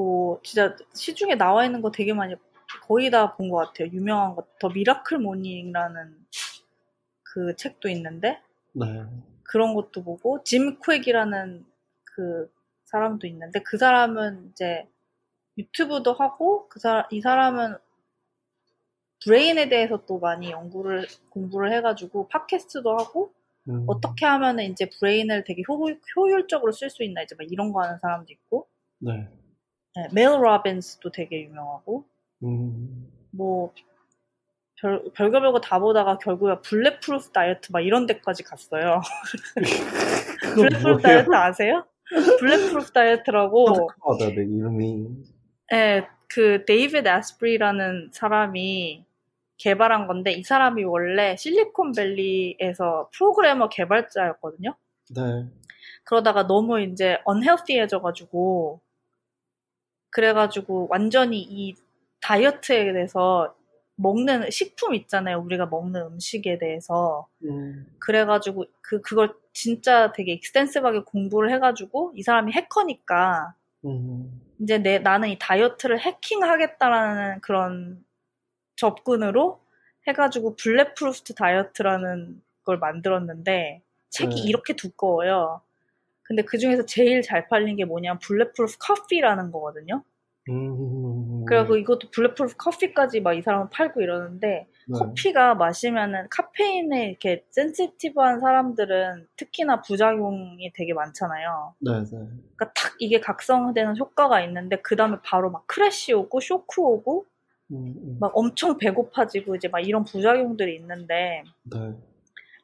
뭐 진짜 시중에 나와 있는 거 되게 많이 거의 다 본 것 같아요. 유명한 것, The Miracle Morning이라는 그 책도 있는데 네. 그런 것도 보고 짐 퀵이라는 그 사람도 있는데 그 사람은 이제 유튜브도 하고 그 사람 이 사람은 brain에 대해서 또 많이 연구를 공부를 해가지고 팟캐스트도 하고 음. 어떻게 하면은 이제 brain을 되게 효, 효율적으로 쓸 수 있나 이제 막 이런 거 하는 사람도 있고 네. 네, 멜 로빈스도 되게 유명하고 음. 뭐 별, 별거 별거 다 보다가 결국에 Bulletproof 다이어트 막 이런 데까지 갔어요. Bulletproof 다이어트 아세요? Bulletproof 다이어트라고. 맞아, 내 이름이. 네, 그 데이비드 아스프리라는 사람이 개발한 건데 이 사람이 원래 실리콘밸리에서 프로그래머 개발자였거든요. 네. 그러다가 너무 이제 unhealthy해져가지고 그래가지고 완전히 이 다이어트에 대해서 먹는 식품 있잖아요. 우리가 먹는 음식에 대해서. 음. 그래가지고 그 그걸 진짜 되게 extensive하게 공부를 해가지고 이 사람이 해커니까 음. 이제 내 나는 이 다이어트를 해킹하겠다라는 그런 접근으로 해가지고 Bulletproof 다이어트라는 걸 만들었는데 책이 네. 이렇게 두꺼워요. 근데 그 중에서 제일 잘 팔린 게 뭐냐면 Bulletproof 커피라는 거거든요. 음. 그래고 이것도 Bulletproof 커피까지 막 이 사람은 팔고 이러는데 네. 커피가 마시면은 카페인에 이렇게 센시티브한 사람들은 특히나 부작용이 되게 많잖아요. 네, 네. 그러니까 탁 이게 각성되는 효과가 있는데 그 다음에 바로 막 crash 오고 쇼크 오고 음, 음. 막 엄청 배고파지고 이제 막 이런 부작용들이 있는데 네.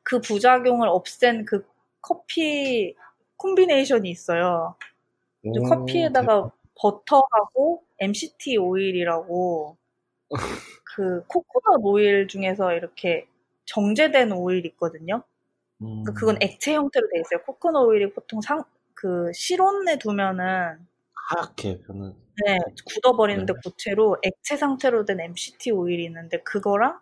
그 부작용을 없앤 그 커피 콤비네이션이 있어요. 오, 커피에다가 대박. 버터하고 MCT 오일이라고 그 코코넛 오일 중에서 이렇게 정제된 오일 있거든요. 음. 그 그건 액체 형태로 돼 있어요. 코코넛 오일이 보통 상, 그 실온에 두면은 하얗게 변은. 네, 굳어버리는데 네. 고체로 액체 상태로 된 MCT 오일이 있는데 그거랑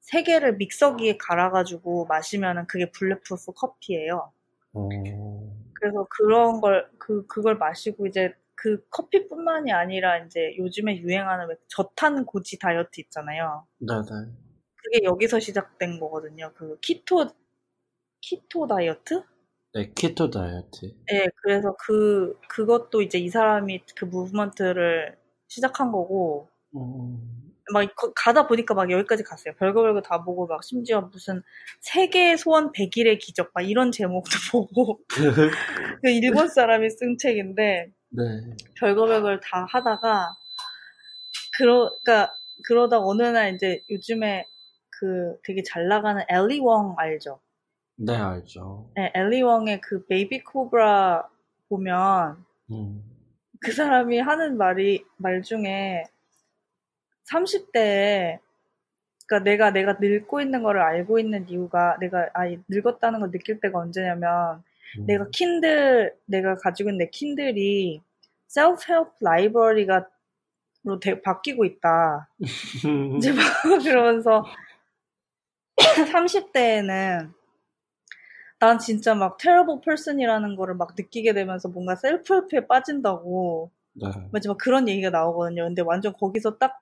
세 개를 믹서기에 갈아가지고 마시면은 그게 bulletproof 커피예요. 어... 그래서 그런 걸, 그, 그걸 마시고 이제 그 커피뿐만이 아니라 이제 요즘에 유행하는 저탄 고지 다이어트 있잖아요. 네 네. 그게 여기서 시작된 거거든요. 그 키토, 키토 다이어트? 네, 키토 다이어트. 네, 그래서 그, 그것도 이제 이 사람이 그 무브먼트를 시작한 거고, 음. 막 가다 보니까 막 여기까지 갔어요. 별거 별거 다 보고 막 심지어 무슨 세계 소원 100일의 기적 막 이런 제목도 보고 그 일본 사람이 쓴 책인데 네. 별거 별걸 다 하다가 그러 그러니까 그러다 어느 날 이제 요즘에 그 되게 잘 나가는 앨리 웡 알죠? 네 알죠. 네, 앨리 웡의 그 Baby Cobra 보면 음. 그 사람이 하는 말이 말 중에 30대에 그러니까 내가 내가 늙고 있는 거를 알고 있는 이유가 내가 아 늙었다는 걸 느낄 때가 언제냐면 음. 내가 Kindle 내가 가지고 있는 내 Kindle이 self-help library가 로 되, 바뀌고 있다. 이제 막 그러면서 30대에는 난 진짜 막 테러블 퍼슨이라는 거를 막 느끼게 되면서 뭔가 self-help에 빠진다고 네. 마지막 그런 얘기가 나오거든요. 근데 완전 거기서 딱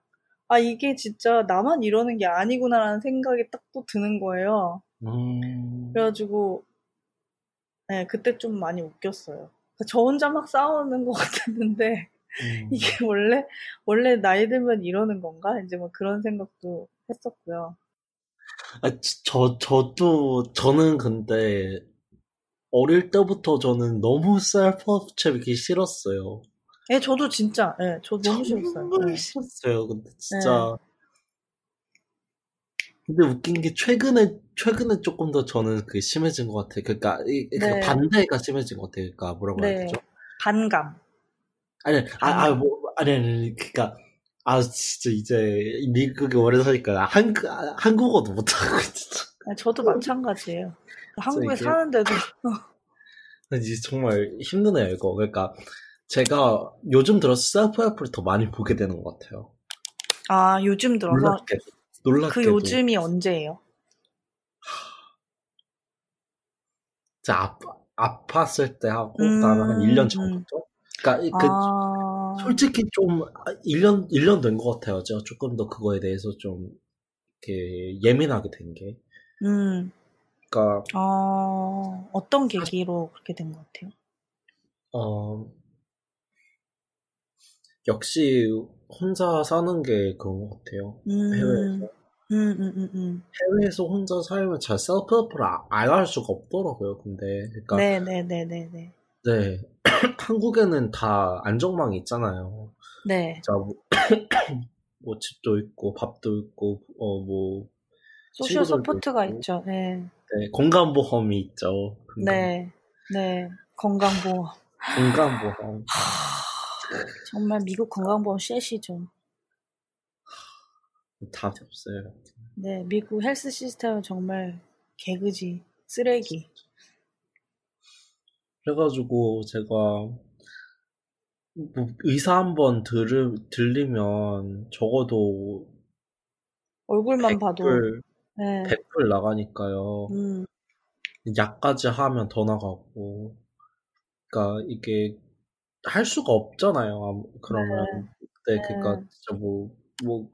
아, 이게 진짜 나만 이러는 게 아니구나라는 생각이 딱 또 드는 거예요. 음... 그래가지고, 네, 그때 좀 많이 웃겼어요. 그러니까 저 혼자 막 싸우는 것 같았는데, 음... 이게 원래, 원래 나이 들면 이러는 건가? 이제 뭐 그런 생각도 했었고요. 아, 저, 저도, 저는 근데, 어릴 때부터 저는 너무 셀프 체비기 싫었어요. 예, 저도 진짜, 예, 저 너무 싫었어요. 정말 예. 싫었어요. 근데 진짜. 예. 근데 웃긴 게 최근에 최근에 조금 더 저는 그게 심해진 것 같아요. 그러니까 이, 그 네. 반대가 심해진 것 같아요. 그러니까 뭐라고 네. 해야 되죠? 반감. 아니, 아, 아, 뭐, 아니, 아니, 그러니까 아 진짜 이제 미국에 오래 사니까 한 한국어도 못하고 진짜. 아, 저도 마찬가지예요. 한국에. 사는데도. 이제 정말 힘드네요 이거. 그러니까 제가 요즘 들어서 self-help를 더 많이 보게 되는 것 같아요. 아, 요즘 들어서? 놀랍게, 놀랍게 그 요즘이 언제예요? 자, 아, 아팠을 때 하고, 음, 그다음에 한 1년 전부터? 그러니까, 그, 아... 솔직히 좀, 1년, 1년 된 것 같아요. 제가 조금 더 그거에 대해서 좀, 이렇게 예민하게 된 게. 음. 그니까. 아, 어떤 계기로 그렇게 된 것 같아요? 어, 역시 혼자 사는 게 그런 것 같아요. 음. 해외에서. 음, 음, 음, 음. 해외에서 혼자 살면 잘 self-help를 안 할 수가 없더라고요. 근데 그러니까 네, 네, 네, 네, 네. 네. 한국에는 다 안정망이 있잖아요. 네. 자, 뭐, 뭐 집도 있고 밥도 있고 어뭐 social support가 있고, 있죠. 네. 네, 건강보험이 있죠. 건강. 네, 네, 건강보험. 건강보험. 정말 미국 건강보험 쉐시죠. 답이 없어요. 네, 미국 헬스 시스템은 정말 개그지, 쓰레기. 그래가지고 제가 뭐 의사 한번 들리면 적어도 얼굴만 100불, 봐도 네. 100불 나가니까요. 음. 약까지 하면 더 나가고. 그러니까 이게 할 수가 없잖아요. 그러면 네, 네 그러니까 진짜 뭐뭐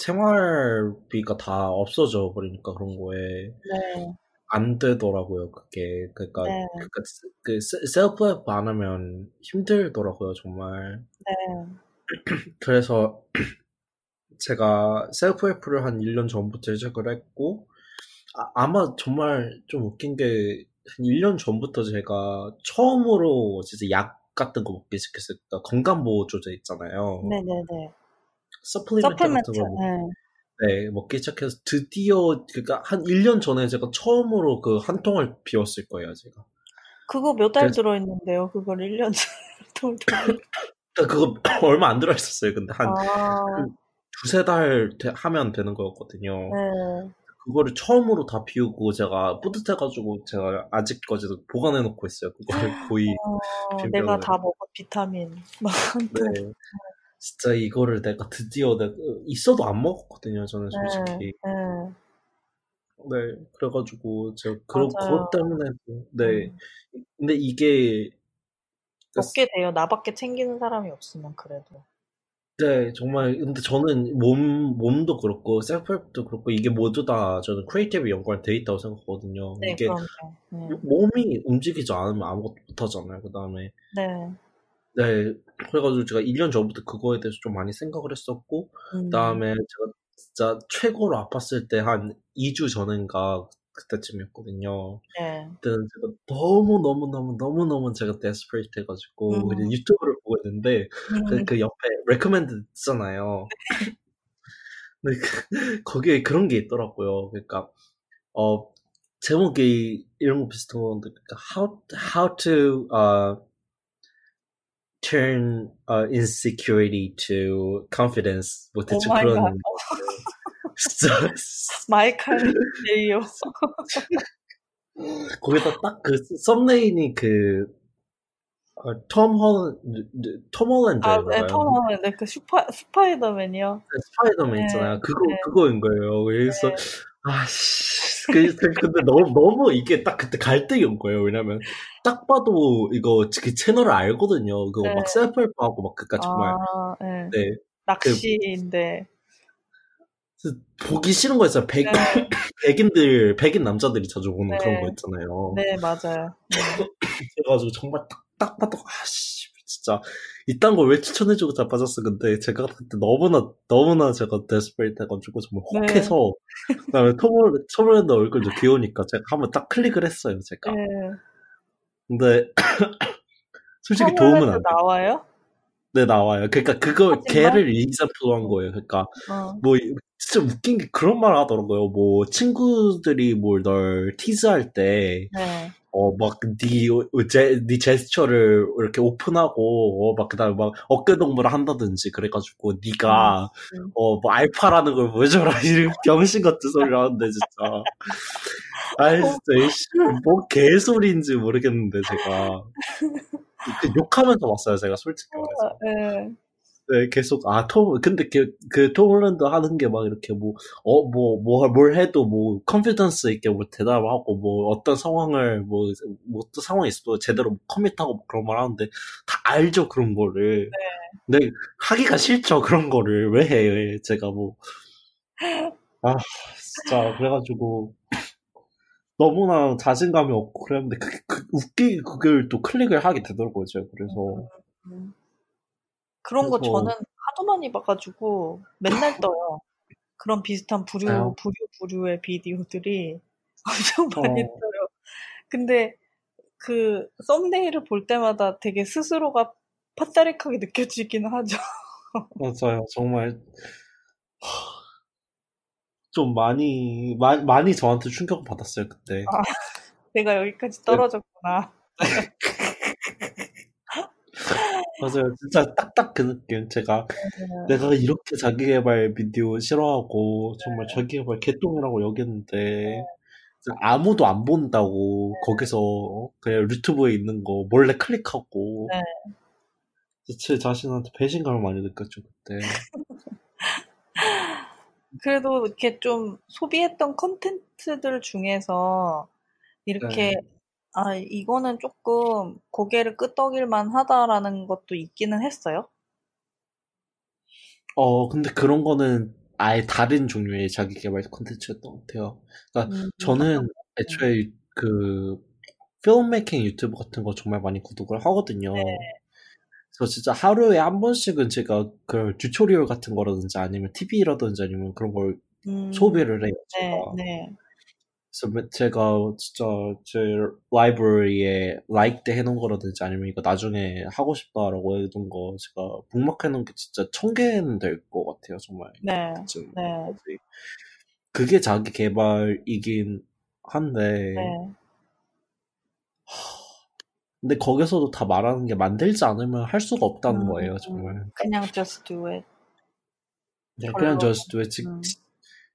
생활비가 다 없어져 버리니까 그런 거에 네. 안 되더라고요. 그게 그러니까, 네. 그러니까 그 셀프 앱안 하면 힘들더라고요, 정말. 네. 그래서 제가 self-help을 한 1년 전부터 시작을 했고 아, 마 정말 좀 웃긴 게 한 1년 전부터 제가 처음으로 진짜 약 같은 거 먹기 시작했을 때 건강보조제 있잖아요. 네네네. supplement, 같은 거 네. 네, 먹기 시작해서 드디어 그러니까 한 1년 전에 제가 처음으로 그 한 통을 비웠을 거예요, 제가. 그거 몇달 그래서... 들어 있는데요? 그걸 1년 전에 그러니까 그거 얼마 안 들어 있었어요. 근데 한 아... 그 두세 달 하면 되는 거였거든요. 네. 그거를 처음으로 다 비우고 제가 뿌듯해가지고 제가 아직까지도 보관해놓고 있어요. 그거를 거의 어, 내가 다 먹은 비타민. 네. 진짜 이거를 내가 드디어 내가 있어도 안 먹었거든요. 저는 네, 솔직히. 네, 네. 네, 그래가지고 제가 그런 그것 때문에 네, 음. 근데 이게 먹게 돼요. 나밖에 챙기는 사람이 없으면 그래도. 네, 정말 근데 저는 몸 몸도 그렇고 self-help도 그렇고 이게 모두 다 저는 creative 연관 돼 있다고 생각하거든요. 네, 이게 네. 몸이 움직이지 않으면 아무것도 못 하잖아요. 그다음에 네. 네, 그래가지고 제가 1년 전부터 그거에 대해서 좀 많이 생각을 했었고, 음. 그다음에 제가 진짜 최고로 아팠을 때 한 2주 전인가 그때쯤이었거든요. 네. 그때는 제가 너무 너무 너무 너무 너무 제가 desperate 해가지고 음. 그냥 유튜브를 보고 있는데 그, 음. 그, 그 옆에 recommend 있잖아요. 네, 그, 거기에 그런 게 있더라고요. 그러니까 어 제목이 이런 거 비슷한 건데 그러니까 how how to uh, turn uh, insecurity to confidence 뭐 대충 oh 그런 마이칼 레이요 거기다 딱 그 thumbnail이 그 어, 톰 홀랜드 톰 홀랜드인가요? 아, 네, 톰 홀랜드 그 슈파 스파이더맨이요. 네, 스파이더맨 네, 있잖아요. 그거 네. 그거인 거예요. 그래서 네. 아씨 그, 근데 너무 너무 이게 딱 그때 갈등이 온 거예요. 왜냐면 딱 봐도 이거 그 채널을 알거든요. 그거 네. 막 self-help하고 막 그니까 정말 아, 네. 네. 낚시인데 그, 보기 싫은 거였어요. 백, 네. 백인들, 백인 남자들이 자주 보는 네. 그런 거 있잖아요. 네, 맞아요. 네. 그래가지고 정말 딱, 딱 봐도, 아씨, 진짜, 이딴 걸 왜 추천해주고 자빠졌어. 근데 제가 그때 너무나, 너무나 제가 desperate 해가지고 정말 네. 혹해서, 네. 그 다음에 톰 홀, 톰 홀랜드 얼굴도 귀여우니까 제가 한번 딱 클릭을 했어요, 제가. 네. 근데, 솔직히 도움은 안 돼. 나와요? 네, 나와요. 그러니까 그걸 걔를 이기자표로 한 거예요. 그러니까 어. 뭐 진짜 웃긴 게 그런 말 하더라고요. 뭐 친구들이 뭘 널 티즈할 때 네. 어, 막, 니, 제, 니 제스처를 이렇게 오픈하고, 어, 막, 그 다음에 막, 어깨 동무를 한다든지, 그래가지고, 니가, 음, 음. 어, 뭐, 알파라는 걸 보여줘라, 이 병신 같은 소리를 하는데, 진짜. 아이, 진짜, 뭐, 개소리인지 모르겠는데, 제가. 그 욕하면서 왔어요, 제가 솔직히 말해서. 네. 네, 계속, 아, 톰, 근데 그, 그, 톰 홀랜드 하는 게 막 이렇게 뭐, 어, 뭐, 뭐, 뭘 해도 뭐, confidence 있게 뭐 대답하고, 뭐, 어떤 상황을, 뭐, 뭐, 또 상황이 있어도 제대로 뭐 commit하고 뭐 그런 말 하는데, 다 알죠, 그런 거를. 네. 근데, 하기가 싫죠, 그런 거를. 왜 해, 제가 뭐. 아, 진짜, 그래가지고, 너무나 자신감이 없고 그랬는데 그, 그 웃기게 그걸 또 클릭을 하게 되더라고요 제가 그래서 음. 그런 거 저는 하도 많이 봐가지고 맨날 떠요 그런 비슷한 부류 아. 부류 부류의 비디오들이 엄청 많이 어. 떠요 근데 그 썸네일을 볼 때마다 되게 스스로가 팟다릭하게 느껴지기는 하죠 맞아요 정말 좀 많이 마, 많이 저한테 충격을 받았어요 그때. 아, 내가 여기까지 떨어졌구나. 맞아요. 진짜 딱딱 그 느낌. 제가 네. 내가 이렇게 자기개발 비디오 싫어하고 정말 네. 자기개발 개똥이라고 여겼는데 네. 아무도 안 본다고 네. 거기서 그냥 유튜브에 있는 거 몰래 클릭하고 네. 제 자신한테 배신감을 많이 느꼈죠 그때. 그래도 이렇게 좀 소비했던 컨텐츠들 중에서 이렇게 네. 아 이거는 조금 고개를 끄덕일만 하다라는 것도 있기는 했어요. 어 근데 그런 거는 아예 다른 종류의 자기 개발 컨텐츠였던 것 같아요. 그러니까 음, 저는 애초에 그 filmmaking 유튜브 같은 거 정말 많이 구독을 하거든요. 네. 그래서 진짜 하루에 한 번씩은 제가 그 tutorial 같은 거라든지 아니면 TV라든지 아니면 그런 걸 음, 소비를 해요. 제가. 네, 네. 제가 진짜 제 라이브러리에 liked 해놓은 거라든지 아니면 이거 나중에 하고 싶다라고 해둔 거 제가 bookmark해놓은 게 진짜 천 개는 될 것 같아요 정말. 네. 네. 그게 자기 개발이긴 한데. 네. 근데 거기서도 다 말하는 게 만들지 않으면 할 수가 없다는 음, 거예요, 정말. 그냥 just do it. 네, 그냥 just do it. 음.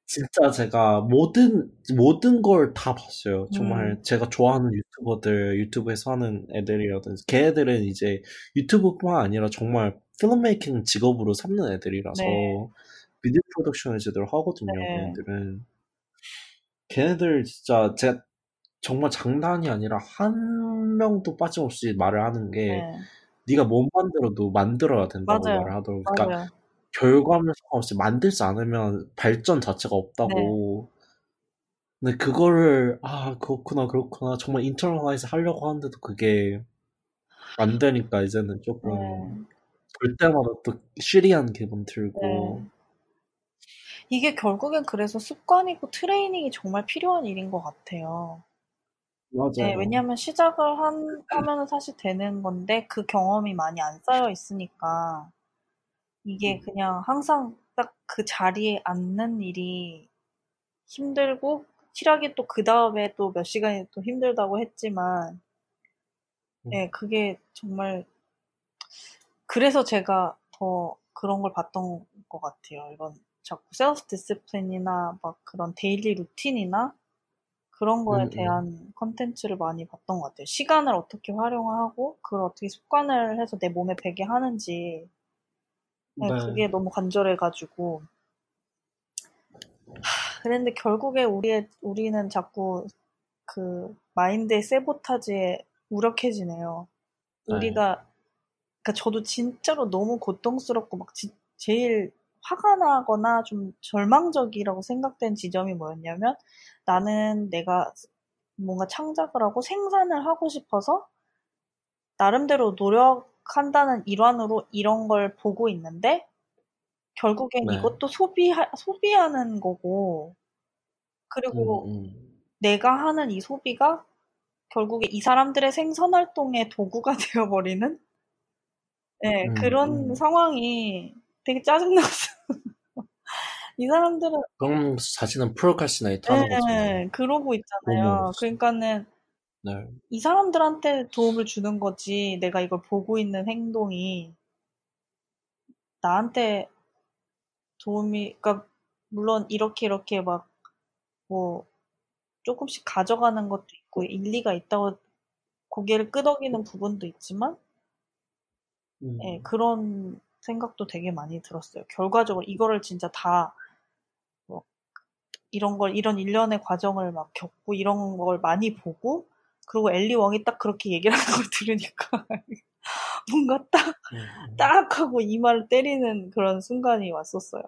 진짜 제가 모든 모든 걸 다 봤어요. 정말 음. 제가 좋아하는 유튜버들, 유튜브에서 하는 애들이라든지 걔네들은 이제 유튜브뿐만 아니라 정말 필름메이킹 직업으로 삼는 애들이라서 네. 비디오 프로덕션을 제대로 하거든요. 네. 걔네들은. 걔네들 진짜 제가 정말 장난이 아니라 한 명도 빠짐없이 말을 하는 게 네. 네가 못 만들어도 만들어야 된다고 맞아요. 말을 하더라고요. 그러니까 맞아요. 결과물 상관없이 만들지 않으면 발전 자체가 없다고. 네. 근데 그거를 아 그렇구나 그렇구나 정말 internalize 하려고 하는데도 그게 안 되니까 이제는 조금 네. 볼 때마다 또 쉬리한 기분 들고. 네. 이게 결국엔 그래서 습관이고 트레이닝이 정말 필요한 일인 것 같아요. 네, 맞아요. 네, 왜냐하면 시작을 한, 하면 사실 되는 건데 그 경험이 많이 안 쌓여 있으니까 이게 음. 그냥 항상 딱 그 자리에 앉는 일이 힘들고 실하게 또 그 다음에 또 몇 시간이 또 힘들다고 했지만 음. 네, 그게 정말 그래서 제가 더 그런 걸 봤던 것 같아요. 이런 자꾸 self discipline이나 막 그런 daily routine이나 그런 거에 음, 음. 대한 컨텐츠를 많이 봤던 것 같아요. 시간을 어떻게 활용하고 그걸 어떻게 습관화해서 내 몸에 배게 하는지 네, 네. 그게 너무 간절해가지고 그랬는데 결국에 우리의 우리는 자꾸 그 마인드의 세보타지에 무력해지네요. 네. 우리가 그러니까 저도 진짜로 너무 고통스럽고 막 지, 제일 화가 나거나 좀 절망적이라고 생각된 지점이 뭐였냐면 나는 내가 뭔가 창작을 하고 생산을 하고 싶어서 나름대로 노력 한다는 일환으로 이런 걸 보고 있는데 결국엔 네. 이것도 소비하, 소비하는 거고 그리고 음, 음. 내가 하는 이 소비가 결국에 이 사람들의 생선 활동의 도구가 되어버리는 네, 음, 그런 음. 상황이 되게 짜증났어. 이 사람들은 그럼 자신은 프로카시나이터 하는 거죠. 네, 그러고 있잖아요. 그러니까는 네. 이 사람들한테 도움을 주는 거지. 내가 이걸 보고 있는 행동이 나한테 도움이, 그러니까 물론 이렇게 이렇게 막 뭐 조금씩 가져가는 것도 있고 일리가 있다고 고개를 끄덕이는 부분도 있지만, 음. 네, 그런 생각도 되게 많이 들었어요. 결과적으로 이거를 진짜 다 이런 걸 이런 일련의 과정을 막 겪고 이런 걸 많이 보고 그리고 엘리 왕이 딱 그렇게 얘기를 하는 걸 들으니까 뭔가 딱. 딱 하고 이마를 때리는 그런 순간이 왔었어요.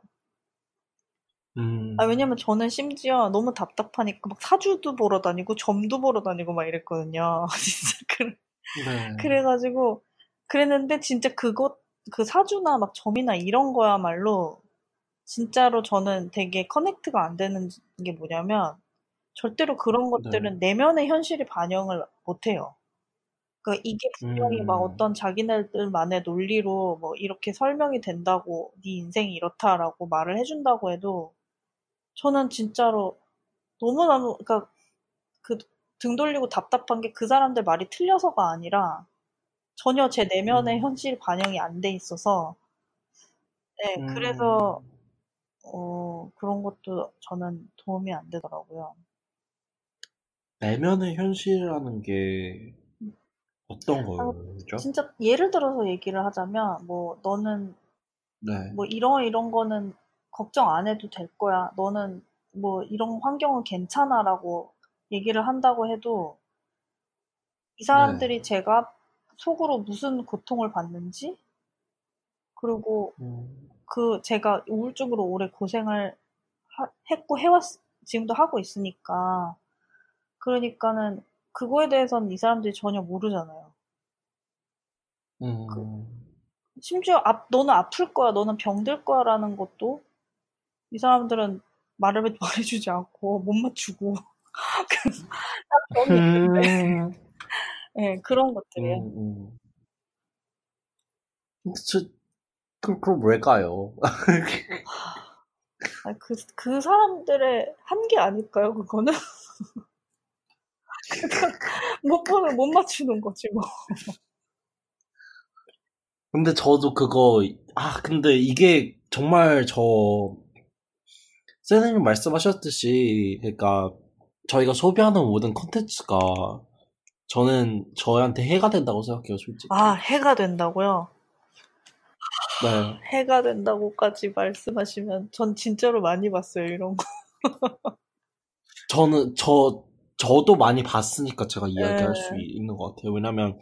음. 아, 왜냐면 저는 심지어 너무 답답하니까 막 사주도 보러 다니고 점도 보러 다니고 막 이랬거든요. 진짜 그래. 네. 그래가지고 그랬는데 진짜 그것 그 사주나 막 점이나 이런 거야말로 진짜로 저는 되게 커넥트가 안 되는 게 뭐냐면 절대로 그런 것들은 네. 내면의 현실이 반영을 못 해요. 그러니까 이게 분명히 음. 막 어떤 자기네들만의 논리로 뭐 이렇게 설명이 된다고 네 인생이 이렇다라고 말을 해준다고 해도 저는 진짜로 너무너무 그러니까 그 등 돌리고 답답한 게 그 사람들 말이 틀려서가 아니라 전혀 제 내면의 음. 현실 반영이 안 돼 있어서 네, 음. 그래서 어, 그런 것도 저는 도움이 안 되더라고요. 내면의 현실이라는 게 어떤 아, 거죠? 진짜 예를 들어서 얘기를 하자면 뭐 너는 네. 뭐 이런 이런 거는 걱정 안 해도 될 거야. 너는 뭐 이런 환경은 괜찮아라고 얘기를 한다고 해도 이 사람들이 네. 제가 속으로 무슨 고통을 받는지 그리고 음. 그 제가 우울증으로 오래 고생을 하, 했고 해왔 지금도 하고 있으니까 그러니까는 그거에 대해서는 이 사람들이 전혀 모르잖아요. 음. 그, 심지어 앞, 너는 아플 거야, 너는 병들 거야라는 것도 이 사람들은 말을 말해주지 않고 못 맞추고 있는데 음. 네, 그런 것들이에요. 음, 음. 저, 그, 그럼 왜까요? 그, 그 사람들의 한계 아닐까요, 그거는? 못 보면 못 맞추는 거지, 뭐. 근데 저도 그거, 아, 근데 이게 정말 저, 선생님 말씀하셨듯이, 그러니까, 저희가 소비하는 모든 컨텐츠가 저는 저한테 해가 된다고 생각해요, 솔직히. 아, 해가 된다고요? 네. 해가 된다고까지 말씀하시면 전 진짜로 많이 봤어요, 이런 거. 저는 저 저도 많이 봤으니까 제가 이야기할 네. 수 있는 것 같아요. 왜냐면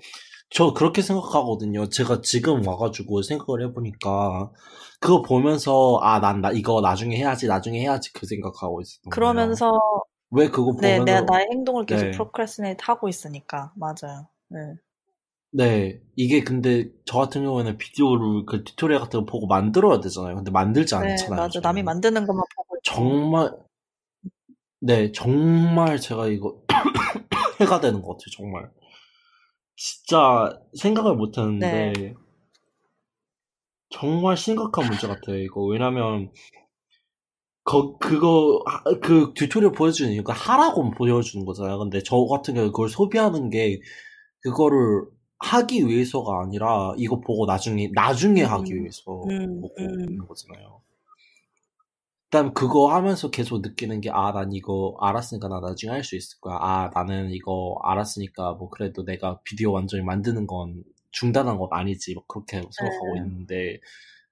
저 그렇게 생각하거든요. 제가 지금 와가지고 생각을 해보니까 그거 보면서 아 난 나 이거 나중에 해야지 나중에 해야지 그 생각하고 있었던 그러면서 거예요. 왜 그거 네, 보면서 네, 내가 나의 행동을 계속 네. 프로크레스네이트 하고 있으니까 맞아요. 네. 네, 이게 근데 저 같은 경우에는 비디오를 그 tutorial 같은 거 보고 만들어야 되잖아요. 근데 만들지 네, 않잖아요. 맞아. 저는. 남이 만드는 것만 보고 정말 네, 정말 제가 이거 해가 되는 것 같아요. 정말 진짜 생각을 못 했는데 네. 정말 심각한 문제 같아요. 이거 왜냐면 거, 그거, 그 tutorial 보여주는 이유가 하라고 보여주는 거잖아요. 근데 저 같은 경우 그걸 소비하는 게, 그거를 하기 위해서가 아니라 이거 보고 나중에 나중에 음, 하기 위해서 음, 보고 음. 있는 거잖아요. 일단 그거 하면서 계속 느끼는 게 아 난 이거 알았으니까 나 나중에 할 수 있을 거야. 아 나는 이거 알았으니까 뭐 그래도 내가 비디오 완전히 만드는 건 중단한 건 아니지 막 그렇게 생각하고 네. 있는데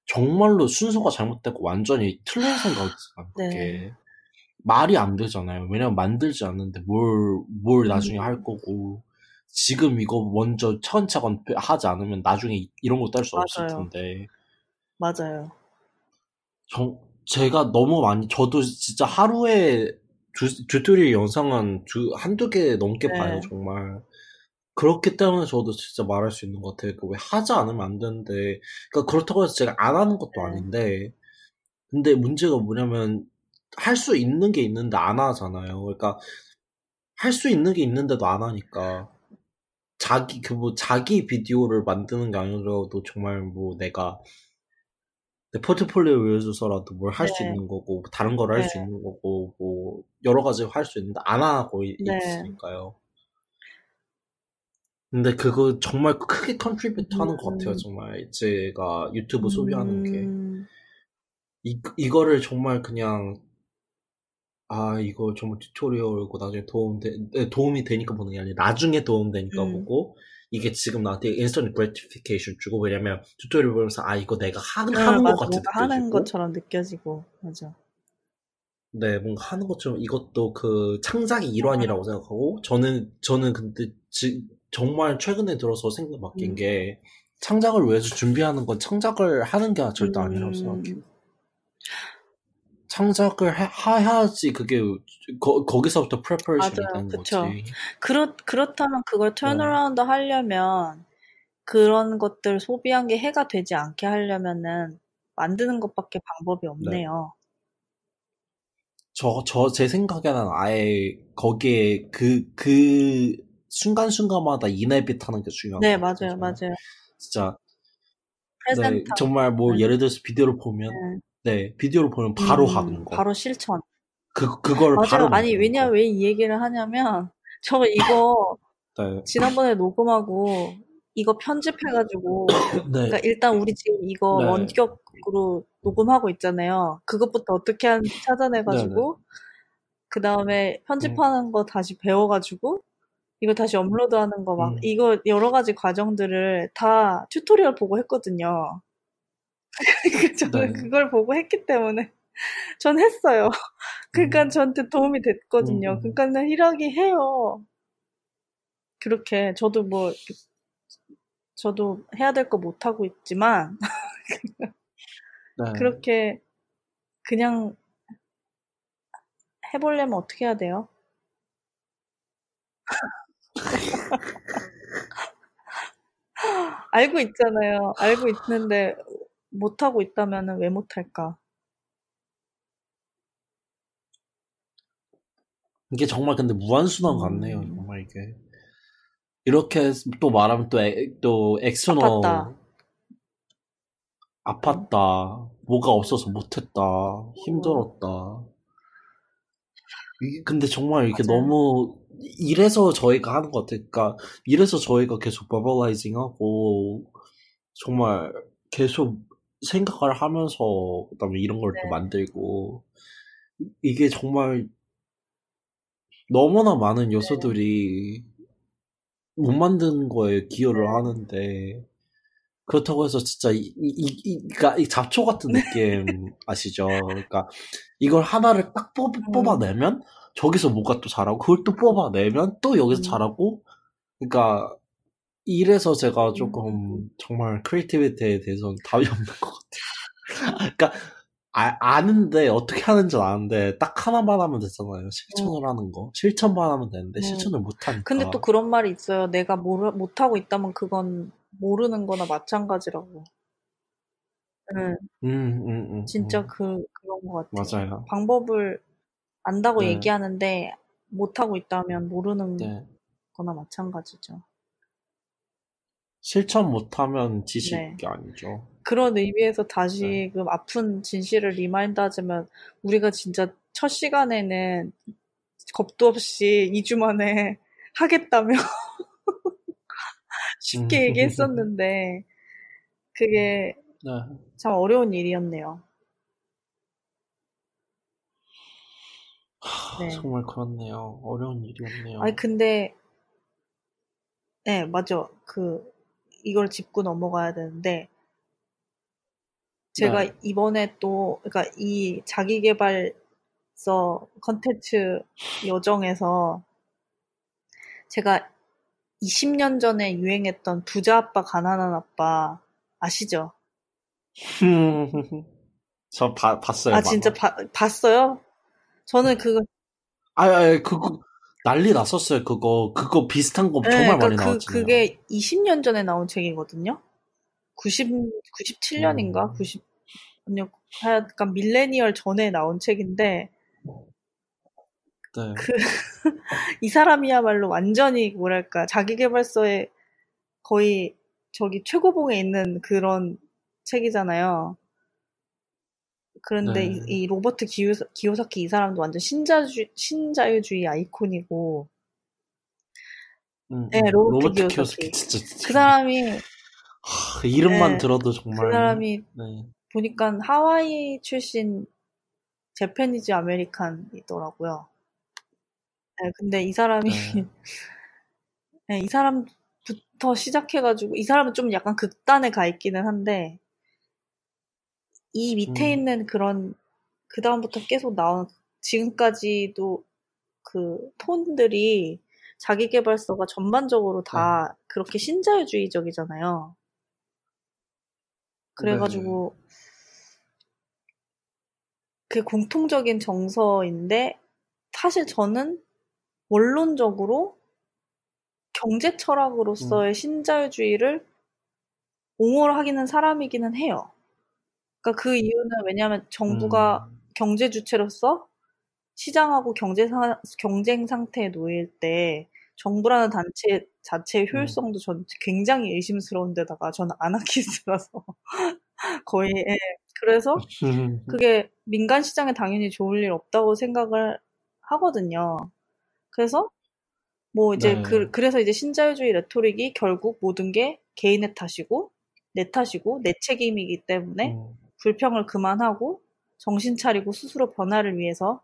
정말로 순서가 잘못되고 완전히 틀린 생각이잖아 그게 네. 말이 안 되잖아요. 왜냐면 만들지 않는데 뭘 뭘 나중에 음. 할 거고 지금 이거 먼저 차근차근 하지 않으면 나중에 이런 것도 할 수 없을 텐데. 맞아요. 정, 제가 너무 많이, 저도 진짜 하루에 주, tutorial 영상은 두, 한두 개 넘게 네. 봐요, 정말. 그렇기 때문에 저도 진짜 말할 수 있는 것 같아요. 그왜 하지 않으면 안 되는데, 그러니까 그렇다고 해서 제가 안 하는 것도 네. 아닌데, 근데 문제가 뭐냐면, 할 수 있는 게 있는데 안 하잖아요. 그러니까, 할 수 있는 게 있는데도 안 하니까. 자기 그 뭐 자기 비디오를 만드는 게 아니라도 정말 뭐 내가 내 포트폴리오 위해서라도 뭘 할수 네. 있는 거고 다른 걸 할수 네. 있는 거고 뭐 여러 가지 할 수 있는데 안 하고 네. 있으니까요. 근데 그거 정말 크게 contribute 하는 음. 것 같아요. 음. 정말 제가 유튜브 소비하는 게 음. 이, 이거를 정말 그냥 아 이거 정말 tutorial이고 나중에 도움 되, 네, 도움이 되니까 보는 게 아니라 나중에 도움 되니까 음. 보고 이게 지금 나한테 instant gratification 주고 왜냐면 tutorial 보면서 아 이거 내가 하, 네, 하는 것 같은 하는 것처럼 느껴지고 맞아. 네 뭔가 하는 것처럼 이것도 그 창작의 일환이라고 생각하고 저는 저는 근데 지, 정말 최근에 들어서 생각 바뀐 음. 게 창작을 위해서 준비하는 건 창작을 하는 게 절대 아니라고 생각해요. 음. 창작을 해, 야지 그게 거, 거기서부터 preparation이 되는 그쵸. 거지. 그렇 그렇다면 그걸 turn around 네. 하려면 그런 것들 소비한 게 해가 되지 않게 하려면은 만드는 것밖에 방법이 네. 없네요. 네. 저, 저, 제 생각에는 아예 거기에 그, 그 순간순간마다 이내빗 하는 게 중요한 네, 맞아요, 맞아요. 진짜. 네, 정말 뭐, 네. 예를 들어서 비디오를 보면, 네. 네, 비디오를 보면 바로 음, 하는 거. 바로 실천. 그, 그걸 맞아요. 바로. 아니, 왜냐, 왜 이 얘기를 하냐면, 저 이거, 네. 지난번에 녹음하고, 이거 편집해가지고, 네. 그러니까 일단 우리 지금 이거 네. 원격으로 녹음하고 있잖아요. 그것부터 어떻게 하는지 찾아내가지고, 그 다음에 편집하는 음. 거 다시 배워가지고, 이거 다시 업로드하는 거 막, 음. 이거 여러 가지 과정들을 다 tutorial 보고 했거든요. 그러니까 저는 네. 그걸 보고 했기 때문에 전 했어요. 그러니까 음. 저한테 도움이 됐거든요. 음. 그러니까 일하기 해요. 그렇게 저도 뭐 저도 해야 될 거 못 하고 있지만 네. 그렇게 그냥 해보려면 어떻게 해야 돼요? 알고 있잖아요. 알고 있는데 못하고 있다면은 왜 못할까? 이게 정말 근데 무한순환 같네요. 음. 정말 이게. 이렇게 또 말하면 또, 에, 또 엑스너 아팠다. 아팠다. 뭐가 없어서 못했다. 힘들었다. 이게 근데 정말 이렇게 맞아요. 너무 이래서 저희가 하는 것 같아요. 그러니까 이래서 저희가 계속 버벌라이징하고 정말 계속 생각을 하면서 그다음에 이런 걸또 네. 만들고 이게 정말 너무나 많은 네. 요소들이 못 만드는 거에 기여를 네. 하는데 그렇다고 해서 진짜 이, 이, 이, 그러니까 이 잡초 같은 네. 느낌 아시죠? 그러니까 이걸 하나를 딱 뽑, 음. 뽑아내면 저기서 뭐가 또 자라고 그걸 또 뽑아내면 또 여기서 음. 자라고 그러니까 이래서 제가 음. 조금 정말 creativity에 대해서는 답이 없는 것 같아요. 그러니까 아, 아는데 어떻게 하는지 아는데 딱 하나만 하면 되잖아요. 실천을 어. 하는 거. 실천만 하면 되는데 어. 실천을 못 하니까. 근데 또 그런 말이 있어요. 내가 모르, 못 하고 있다면 그건 모르는 거나 마찬가지라고. 응. 음, 음, 음, 진짜 음. 그 그런 것 같아요. 맞아요. 방법을 안다고 네. 얘기하는데 못 하고 있다면 모르는 네. 거나 마찬가지죠. 실천 못하면 지식이 네. 아니죠. 그런 의미에서 다시 그 아픈 진실을 remind하자면 우리가 진짜 첫 시간에는 겁도 없이 2주 만에 하겠다며 쉽게 음. 얘기했었는데 그게 네. 참 어려운 일이었네요. 네. 정말 그렇네요. 어려운 일이었네요. 아니 근데 네 맞아. 그 이걸 짚고 넘어가야 되는데 제가 네. 이번에 또 그러니까 이 자기개발서 컨텐츠 여정에서 제가 20년 전에 유행했던 부자 아빠 가난한 아빠 아시죠? 저 바, 봤어요. 아 진짜 바, 봤어요? 저는 그거 아아 아, 그거 난리 났었어요. 그거 그거 비슷한 거 네, 정말 그러니까 많이 그, 나왔잖아요. 그게 20년 전에 나온 책이거든요. 90 97년인가 음. 90 아니요 약간 밀레니얼 전에 나온 책인데 네. 그이 사람이야말로 완전히 뭐랄까 자기개발서에 거의 저기 최고봉에 있는 그런 책이잖아요. 그런데 네. 이, 이, 로버트 기요사, 기요사키 이 사람도 완전 신자주, 신자유주의 아이콘이고 음, 네, 음. 로버트, 로버트 기요사키. 진짜, 진짜, 그 사람이 하, 이름만 네, 들어도 정말 그 사람이 네. 보니까 하와이 출신 제페니즈 아메리칸이더라고요. 네, 근데 이 사람이 네. 네, 이 사람부터 시작해가지고 이 사람은 좀 약간 극단에 가 있기는 한데 이 밑에 음. 있는 그런 그 다음부터 계속 나온 지금까지도 그 톤들이 자기 개발서가 전반적으로 다 네. 그렇게 신자유주의적이잖아요. 그래가지고 네. 그 공통적인 정서인데 사실 저는 원론적으로 경제 철학으로서의 음. 신자유주의를 옹호를 하기는 사람이기는 해요. 그러니까 그 이유는 왜냐하면 정부가 음. 경제 주체로서 시장하고 경제 사, 경쟁 상태에 놓일 때 정부라는 단체 자체의 음. 효율성도 전 굉장히 의심스러운데다가 저는 아나키스트라서 거의 예. 그래서 그게 민간 시장에 당연히 좋을 일 없다고 생각을 하거든요. 그래서 뭐 이제 네. 그, 그래서 이제 신자유주의 레토릭이 결국 모든 게 개인의 탓이고 내 탓이고 내 책임이기 때문에 음. 불평을 그만하고 정신 차리고 스스로 변화를 위해서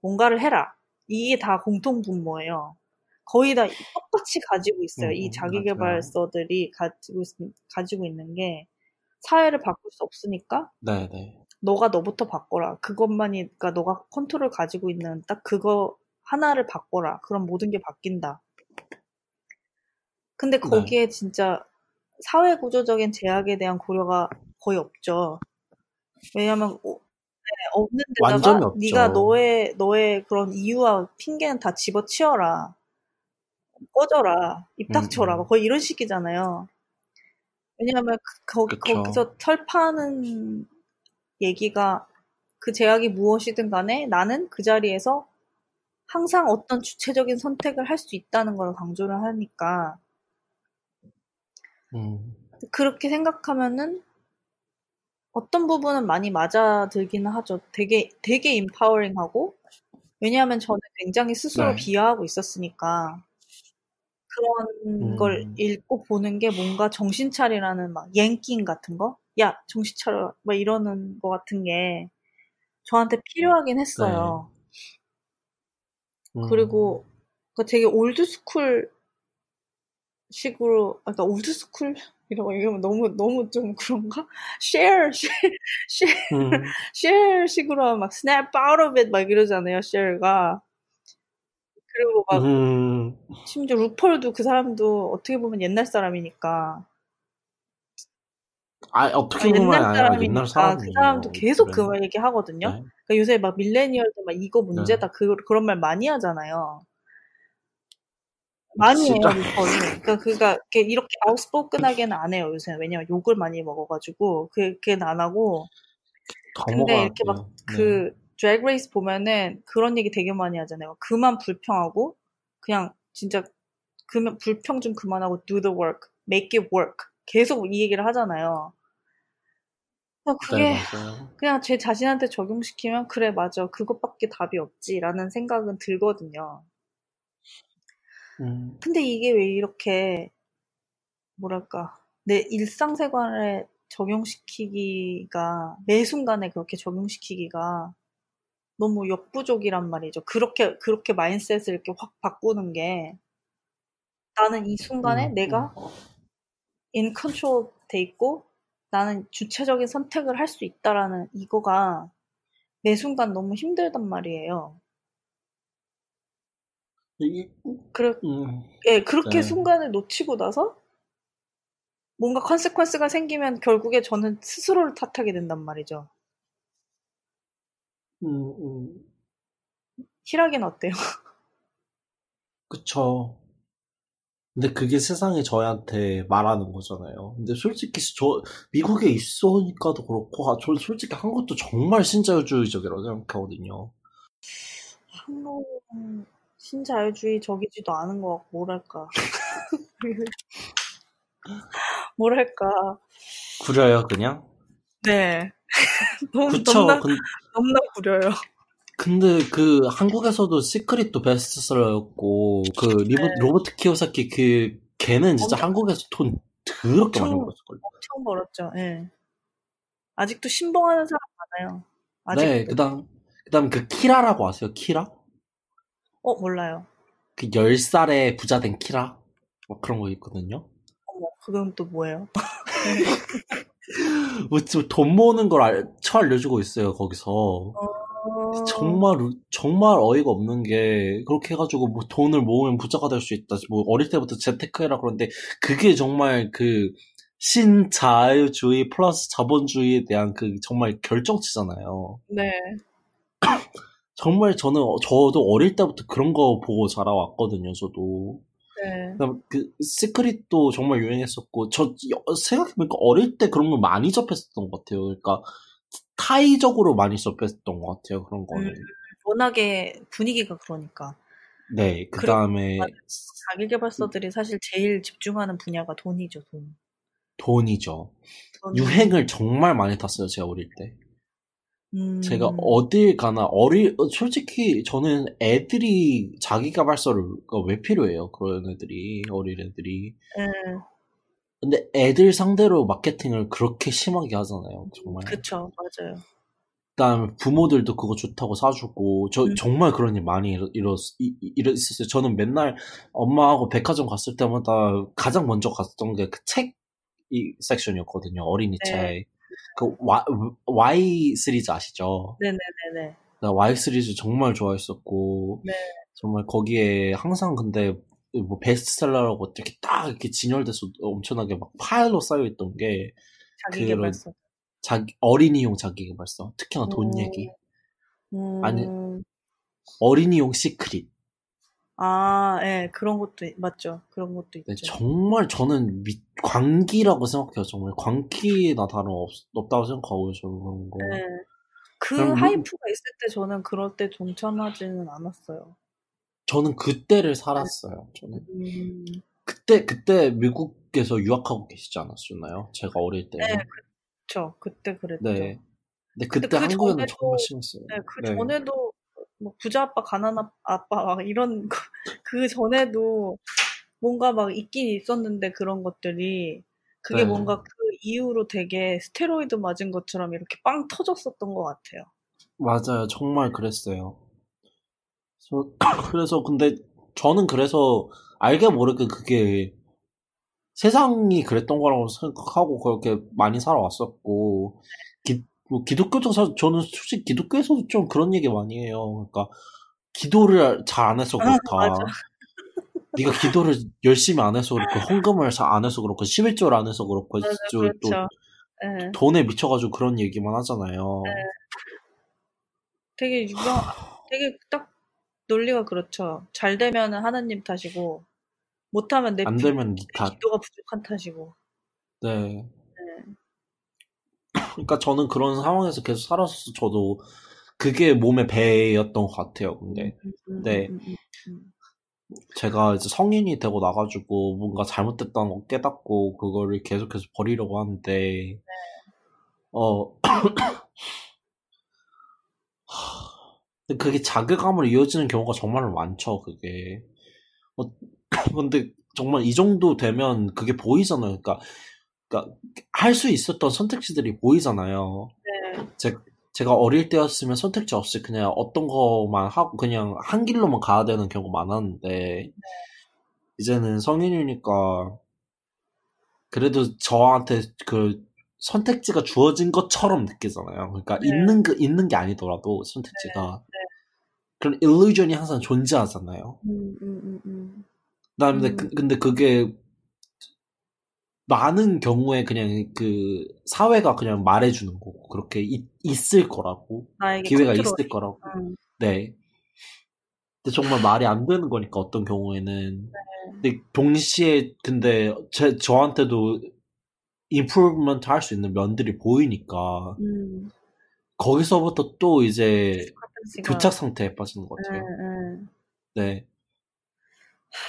뭔가를 해라. 이게 다 공통 분모예요. 거의 다 똑같이 가지고 있어요. 음, 이 자기개발서들이 가지고, 있, 가지고 있는 게 사회를 바꿀 수 없으니까 네네. 네. 너가 너부터 바꿔라. 그것만이 그러니까 너가 컨트롤 가지고 있는 딱 그거 하나를 바꿔라. 그럼 모든 게 바뀐다. 근데 네. 거기에 네. 진짜 사회 구조적인 제약에 대한 고려가 거의 없죠. 왜냐면 어, 네, 없는 데다가 네가 너의 너의 그런 이유와 핑계는 다 집어치워라. 꺼져라. 입 닥쳐라. 음, 음. 거의 이런 식이잖아요. 왜냐하면 그, 거, 거기서 철파하는 얘기가 그 제약이 무엇이든 간에 나는 그 자리에서 항상 어떤 주체적인 선택을 할 수 있다는 걸 강조를 하니까 음. 그렇게 생각하면은 어떤 부분은 많이 맞아들기는 하죠. 되게 되게 인파워링하고 왜냐하면 저는 굉장히 스스로 네. 비하하고 있었으니까 그런 음. 걸 읽고 보는 게 뭔가 정신 차리라는 막 옌킹 같은 거, 야 정신 차려, 막 이러는 거 같은 게 저한테 필요하긴 했어요. 네. 음. 그리고 그 되게 old school 식으로, 그러니까 old school 이러고 얘기하면 너무 너무 좀 그런가? Cher, Cher, Cher, 음. Cher 식으로 막 snap out of it 막 이러잖아요. Cher가 그리고 막 음... 심지어 RuPaul도 그 사람도 어떻게 보면 옛날 사람이니까 아 어떻게 보면 옛날 사람이니까 옛날 그 사람도 계속 그 얘기 하거든요. 네. 그러니까 요새 막 millennial들 막 이거 문제다 네. 그 그런 말 많이 하잖아요. 많이 해요, 루펄이. 그러니까 그가 이렇게 아웃스포근하게는 안 해요 요새. 왜냐면 욕을 많이 먹어가지고 그게는 안 하고. 근데 이렇게 막그 네. 드래그 레이스 보면은 그런 얘기 되게 많이 하잖아요. 그만 불평하고 그냥 진짜 그만 불평 좀 그만하고 do the work, make it work. 계속 이 얘기를 하잖아요. 그게 네, 그냥 제 자신한테 적용시키면 그래 맞아 그것밖에 답이 없지라는 생각은 들거든요. 음. 근데 이게 왜 이렇게 뭐랄까 내 일상생활에 적용시키기가 매 순간에 그렇게 적용시키기가 너무 역부족이란 말이죠. 그렇게 그렇게 mindset을 이렇게 확 바꾸는 게 나는 이 순간에 음, 내가 in control 돼 있고 나는 주체적인 선택을 할 수 있다라는 이거가 매 순간 너무 힘들단 말이에요. 이, 그래, 음, 예, 그렇게 네. 순간을 놓치고 나서 뭔가 컨세퀀스가 생기면 결국에 저는 스스로를 탓하게 된단 말이죠. 음, 음. 희락이는 어때요? 그쵸. 근데 그게 세상에 저희한테 말하는 거잖아요. 근데 솔직히 저 미국에 있으니까도 그렇고 아, 저 솔직히 한국도 정말 신자유주의적이라고 생각하거든요. 한국은 신자유주의 적이지도 않은 것 같고 뭐랄까 뭐랄까 구려요 그냥? 네. 너무 그쵸, 넘나, 근... 넘나 구려요. 근데 그 한국에서도 Secret도 베스트셀러였고 그 리버, 네. 로버트 키오사키 그 걔는 진짜 엄청, 한국에서 돈 더럽게 많이 벌었을걸요. 엄청 벌었죠. 예. 네. 아직도 신봉하는 사람 많아요. 아직도. 네, 그다음 그다음 그 키라라고 아세요? 키라? 어, 몰라요. 그 10살에 부자 된 키라? 뭐 그런 거 있거든요. 어머, 그건 또 뭐예요? 뭐 돈 모으는 걸 알, 쳐 알려주고 있어요, 거기서. 어... 정말 정말 어이가 없는 게 그렇게 해가지고 뭐 돈을 모으면 부자가 될 수 있다. 뭐 어릴 때부터 재테크해라 그러는데 그게 정말 그 신자유주의 플러스 자본주의에 대한 그 정말 결정치잖아요. 네. 정말 저는 저도 어릴 때부터 그런 거 보고 자라왔거든요. 저도. 네. 그 시크릿도 정말 유행했었고 저 생각해보니까 어릴 때 그런 걸 많이 접했었던 것 같아요. 그러니까 타이적으로 많이 접했던 것 같아요. 그런 거는. 음, 워낙에 분위기가 그러니까. 네, 그 다음에. 자기개발서들이 사실 제일 집중하는 분야가 돈이죠, 돈. 돈이죠. 돈. 유행을 정말 많이 탔어요, 제가 어릴 때. 음... 제가 어딜 가나, 어리, 솔직히 저는 애들이 자기개발서를 왜 필요해요? 그런 애들이, 어린 애들이. 음. 근데 애들 상대로 마케팅을 그렇게 심하게 하잖아요. 정말. 그쵸, 맞아요. 그다음에 부모들도 그거 좋다고 사주고 저 음. 정말 그런 일 많이 일어, 일어, 일었어요. 저는 맨날 엄마하고 백화점 갔을 때마다 가장 먼저 갔던 게 그 책 이 섹션이었거든요. 어린이 네. 책. 그 Y, 시리즈 아시죠? 네네네네. Y 시리즈 정말 좋아했었고 네. 정말 거기에 항상 근데 뭐 베스트셀러라고 이렇게 딱 이렇게 진열돼서 엄청나게 막 파일로 쌓여있던 게 자기 개발서 자기 어린이용 자기 개발서 특히나 돈 음. 얘기 음. 아니 어린이용 시크릿 아, 예, 네, 그런 것도 맞죠. 그런 것도 네, 있죠. 네, 정말 저는 미, 광기라고 생각해요. 정말 광기나 다름 없, 없다고 생각하고 저는 그런 거. 네. 그 하이프가 있을 때 저는 그럴 때 동참하지는 않았어요. 저는 그때를 살았어요. 저는 음... 그때 그때 미국에서 유학하고 계시지 않았었나요? 제가 어릴 때. 네, 그렇죠. 그때 그랬죠. 네. 근데 그때 그 한국에는 전에도, 정말 심했어요. 네, 그 네. 전에도 뭐 부자 아빠, 가난 아빠 막 이런 그 전에도 뭔가 막 있긴 있었는데 그런 것들이 그게 네. 뭔가 그 이후로 되게 스테로이드 맞은 것처럼 이렇게 빵 터졌었던 것 같아요. 맞아요. 정말 그랬어요. 그래서, 그래서 근데 저는 그래서 알게 모르게 그게 세상이 그랬던 거라고 생각하고 그렇게 많이 살아왔었고 기, 뭐 기독교적 사 저는 솔직히 기독교에서도 좀 그런 얘기 많이 해요. 그러니까 기도를 잘 안 해서 그렇다. 아, 네가 기도를 열심히 안 해서 그렇고 헌금을 잘 안 해서 그렇고 11조를 안 해서 그렇고 맞아, 그렇죠. 또 네. 돈에 미쳐가지고 그런 얘기만 하잖아요. 네. 되게 유명, 되게 딱 논리가 그렇죠. 잘 되면은 하나님 탓이고 못하면 내 안 되면 네 탓. 기도가 부족한 탓이고. 네. 네. 그러니까 저는 그런 상황에서 계속 살았어. 저도 그게 몸의 배였던 것 같아요. 근데 음, 음, 네. 음, 음, 음. 제가 이제 성인이 되고 나가지고 뭔가 잘못됐다는 거 깨닫고 그거를 계속해서 버리려고 하는데 네. 어 그게 자괴감으로 이어지는 경우가 정말 많죠. 그게 어, 근데 정말 이 정도 되면 그게 보이잖아요. 그러니까, 그러니까 할 수 있었던 선택지들이 보이잖아요. 네. 제, 제가 어릴 때였으면 선택지 없이 그냥 어떤 것만 하고 그냥 한 길로만 가야 되는 경우가 많았는데 네. 이제는 성인이니까 그래도 저한테 그 선택지가 주어진 것처럼 느끼잖아요. 그러니까 네. 있는 그 있는 게 아니더라도 선택지가 네. 네. 그런 일루전이 항상 존재하잖아요. 음, 음, 음, 음. 그다음에 음. 그, 근데 그게 많은 경우에 그냥 그 사회가 그냥 말해주는 거고 그렇게 있, 있을 거라고 기회가 컨트롤. 있을 거라고 음. 네 근데 정말 말이 안 되는 거니까 어떤 경우에는 네. 근데 동시에 근데 제 저한테도 improvement 할 수 있는 면들이 보이니까 음. 거기서부터 또 이제 교착 상태에 빠지는 것 같아요. 음, 네.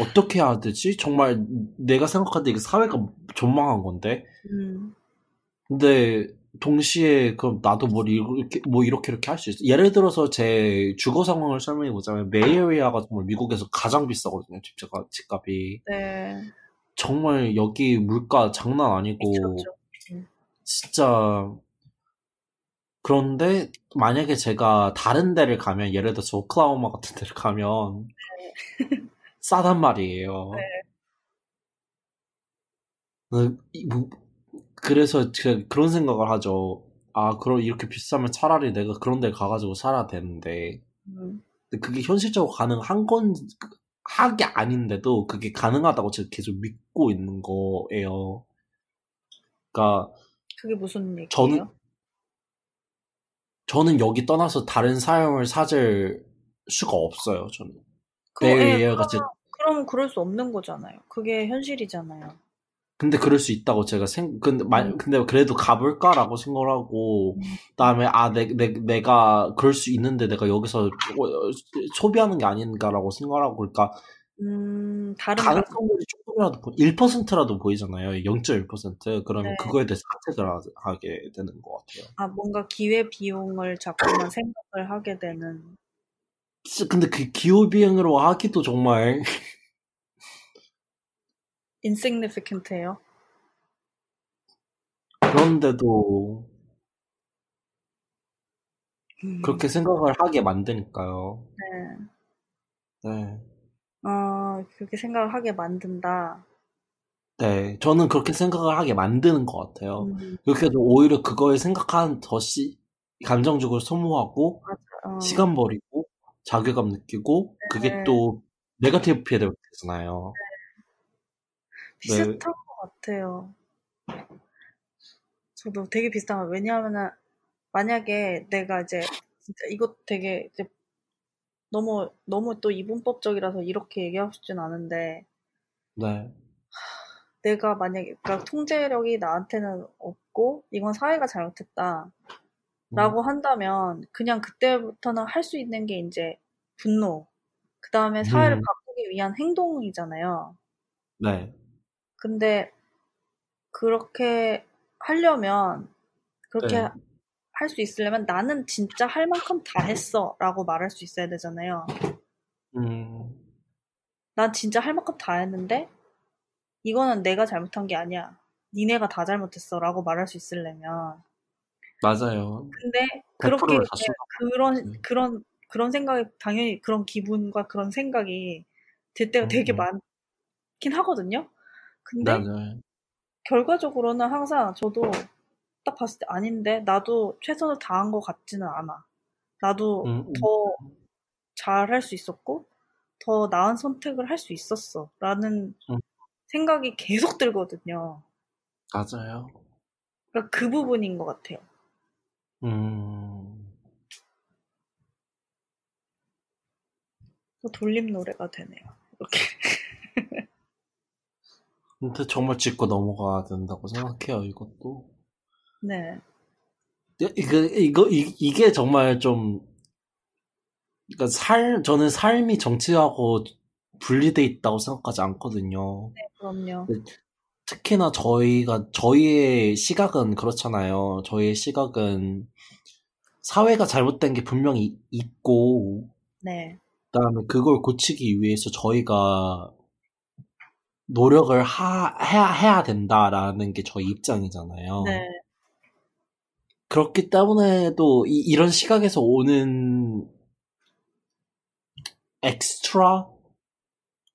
어떻게 해야 되지? 정말 내가 때 이게 사회가 좆망한 건데. 음. 근데 동시에 그럼 나도 뭐 이렇게 뭐 이렇게 이렇게 할 수 있어. 예를 들어서 제 주거 상황을 설명해 보자면 Bay Area가 정말 미국에서 가장 비싸거든요. 집값 집값이. 네. 정말 여기 물가 장난 아니고 음. 진짜 그런데 만약에 제가 다른 데를 가면 예를 들어서 오클라호마 같은 데를 가면 네. 싸단 말이에요. 네. 어, 뭐, 그래서 그런 생각을 하죠. 아, 그럼 이렇게 비싸면 차라리 내가 그런 데 가가지고 살아야 되는데. 음. 근데 그게 현실적으로 가능한 건, 하게 아닌데도 그게 가능하다고 제가 계속 믿고 있는 거예요. 그니까. 그게 무슨 얘기예요? 저는, 저는 여기 떠나서 다른 삶을 찾을 수가 없어요, 저는. 그, 네, 예, 같이 그러면 그럴 수 없는 거잖아요. 그게 현실이잖아요. 근데 그럴 수 있다고 제가 생, 근데, 음. 근데 그래도 가볼까라고 생각을 하고, 음. 그다음에 아, 내, 내, 내가 그럴 수 있는데 내가 여기서 어, 소비하는 게 아닌가라고 생각하고, 그러니까 음, 다른 가능성이 조금이라도 1%라도 보이잖아요. 0.1% 그러면 네. 그거에 대해서 선택을 하게 되는 것 같아요. 아 뭔가 기회 비용을 자꾸만 생각을 하게 되는. 근데 그 기호 비용으로 하기도 정말 insignificant해요. 그런데도 음. 그렇게 생각을 하게 만드니까요. 네. 네. 어, 그렇게 생각을 하게 만든다. 네, 저는 그렇게 생각을 하게 만드는 것 같아요. 음. 그렇게 해서 오히려 그거에 생각한 더 시, 감정적으로 소모하고, 어. 시간 버리고, 자괴감 느끼고, 네. 그게 또 네거티브 피드백이잖아요. 네. 비슷한 네. 것 같아요. 저도 되게 비슷한 거 왜냐하면은 만약에 내가 이제 진짜 이것 되게 이제 너무 너무 또 이분법적이라서 이렇게 얘기하고 싶진 않은데 네. 내가 만약에 그러니까 통제력이 나한테는 없고 이건 사회가 잘못했다 라고 음. 한다면 그냥 그때부터는 할 수 있는 게 이제 분노 그 다음에 사회를 음. 바꾸기 위한 행동이잖아요 네 근데 그렇게 하려면 그렇게 네. 할 수 있으려면 나는 진짜 할 만큼 다 했어 라고 말할 수 있어야 되잖아요. 음. 난 진짜 할 만큼 다 했는데 이거는 내가 잘못한 게 아니야. 니네가 다 잘못했어 라고 말할 수 있으려면 맞아요. 근데 그렇게 그런 음. 그런 그런 생각이 당연히 그런 기분과 그런 생각이 들 때가 되게 음. 많긴 하거든요. 근데 맞아요. 결과적으로는 항상 저도 딱 봤을 때 아닌데 나도 최선을 다한 것 같지는 않아. 나도 음, 음. 더, 잘할 수 있었고 더 나은 선택을 할 수 있었어 라는 음. 생각이 계속 들거든요. 맞아요. 그러니까 그 부분인 것 같아요. 음. 돌림 노래가 되네요. 이렇게. 근데 정말 짚고 넘어가야 된다고 생각해요, 이것도. 네. 이거, 이거, 이, 이게 정말 좀, 그러니까 살, 저는 삶이 정치하고 분리돼 있다고 생각하지 않거든요. 네, 그럼요. 특히나 저희가, 저희의 시각은 그렇잖아요. 저희의 시각은 사회가 잘못된 게 분명히 있고, 네. 그 다음에 그걸 고치기 위해서 저희가 노력을 하, 해야, 해야 된다라는 게 저희 입장이잖아요. 네. 그렇기 때문에도 이, 이런 시각에서 오는 엑스트라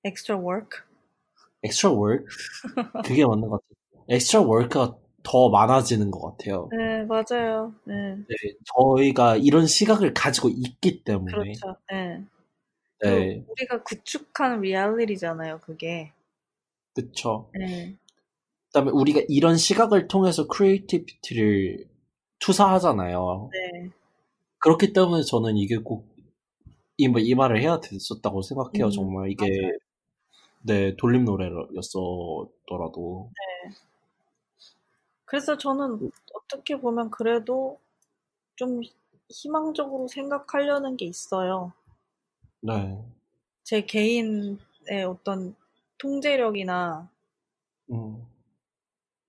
엑스트라 워크 엑스트라 워크 그게 맞는 것 같아요. extra work가 더 많아지는 것 같아요. 네, 맞아요. 네. 네. 저희가 이런 시각을 가지고 있기 때문에. 그렇죠. 네. 네. 우리가 구축한 리얼리티잖아요, 그게. 그쵸. 네. 그다음에 우리가 이런 시각을 통해서 creativity를 투사하잖아요. 네. 그렇기 때문에 저는 이게 꼭 이, 뭐, 이 말을 해야 됐었다고 생각해요. 음, 정말 이게 맞아요. 네 돌림 노래였었더라도. 네. 그래서 저는 어떻게 보면 그래도 좀 희망적으로 생각하려는 게 있어요. 네. 제 개인의 어떤 통제력이나 음.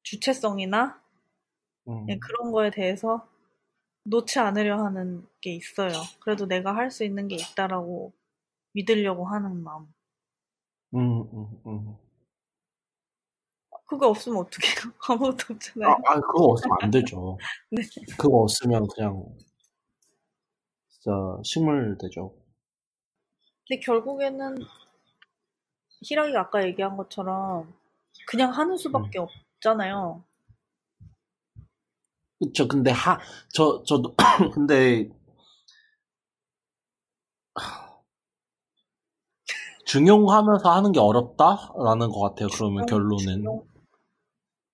주체성이나 음. 예, 그런 거에 대해서 놓지 않으려 하는 게 있어요. 그래도 내가 할 수 있는 게 있다라고 믿으려고 하는 마음. 음, 음, 음. 그거 없으면 어떡해요? 아무것도 없잖아요. 아, 아, 그거 없으면 안 되죠. 네. 그거 없으면 그냥 진짜 식물 되죠. 근데 결국에는 희랑이가 아까 얘기한 것처럼 그냥 하는 수밖에 음. 없잖아요. 그쵸. 근데 하, 저, 저도, 근데, 중용하면서 하는 게 어렵다라는 것 같아요. 그러면 결론은. 중용?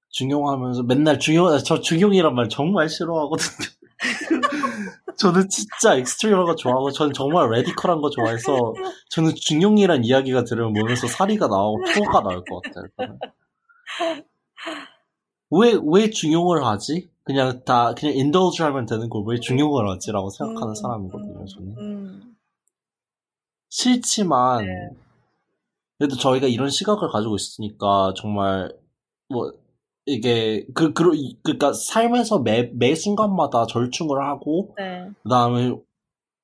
중용 하면서 맨날 중용, 저 중용이란 말 정말 싫어하거든요. 저는 진짜 extreme한 거 좋아하고 저는 정말 radical한 거 좋아해서 저는 중용이란 이야기가 들으면 몸에서 사리가 나오고 토가 나올 것 같아요. 왜, 왜 중용을 하지? 그냥 다, 그냥 indulge 하면 되는 걸 왜 중용을 하지라고 생각하는 음, 사람이거든요, 저는. 음. 싫지만, 네. 그래도 저희가 이런 시각을 가지고 있으니까 정말, 뭐, 이게 그, 그 그러니까 삶에서 매, 매 순간마다 절충을 하고 네. 그다음에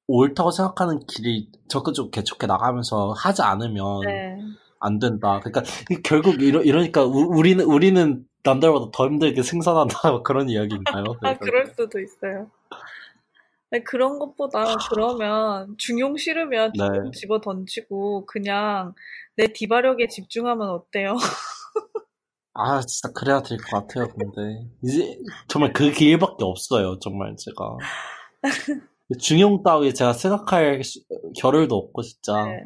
옳다고 생각하는 길이 적극적으로 개척해 나가면서 하지 않으면 네. 안 된다. 그러니까 결국 이러, 이러니까 우, 리는 우리는 남들보다 더 힘들게 생산한다 그런 이야기인가요? 아 그럴 수도 있어요. 그런 것보다 그러면 중용 싫으면 네. 집어 던지고 그냥 내 디바력에 집중하면 어때요? 아, 진짜 그래야 될 것 같아요, 근데. 이제, 정말 그 길밖에 없어요, 정말 제가. 중용 따위 제가 생각할 겨를도 없고, 진짜. 네.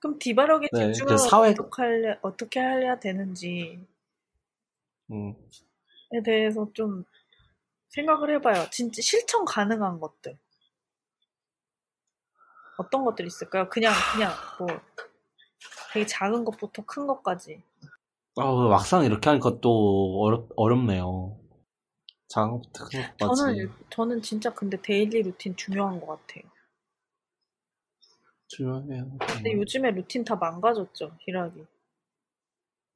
그럼 디바력에 네, 집중하면 그 사회... 어떻게, 할래, 어떻게 해야 되는지. 음. 에 대해서 좀 생각을 해봐요. 진짜 실천 가능한 것들. 어떤 것들이 있을까요? 그냥, 그냥, 뭐, 되게 작은 것부터 큰 것까지. 아, 막상 이렇게 하니까 또 어렵, 어렵네요. 장부터 저는, 저는 진짜 근데 daily routine 중요한 것 같아요. 중요해요. 근데 요즘에 루틴 다 망가졌죠, 히락이.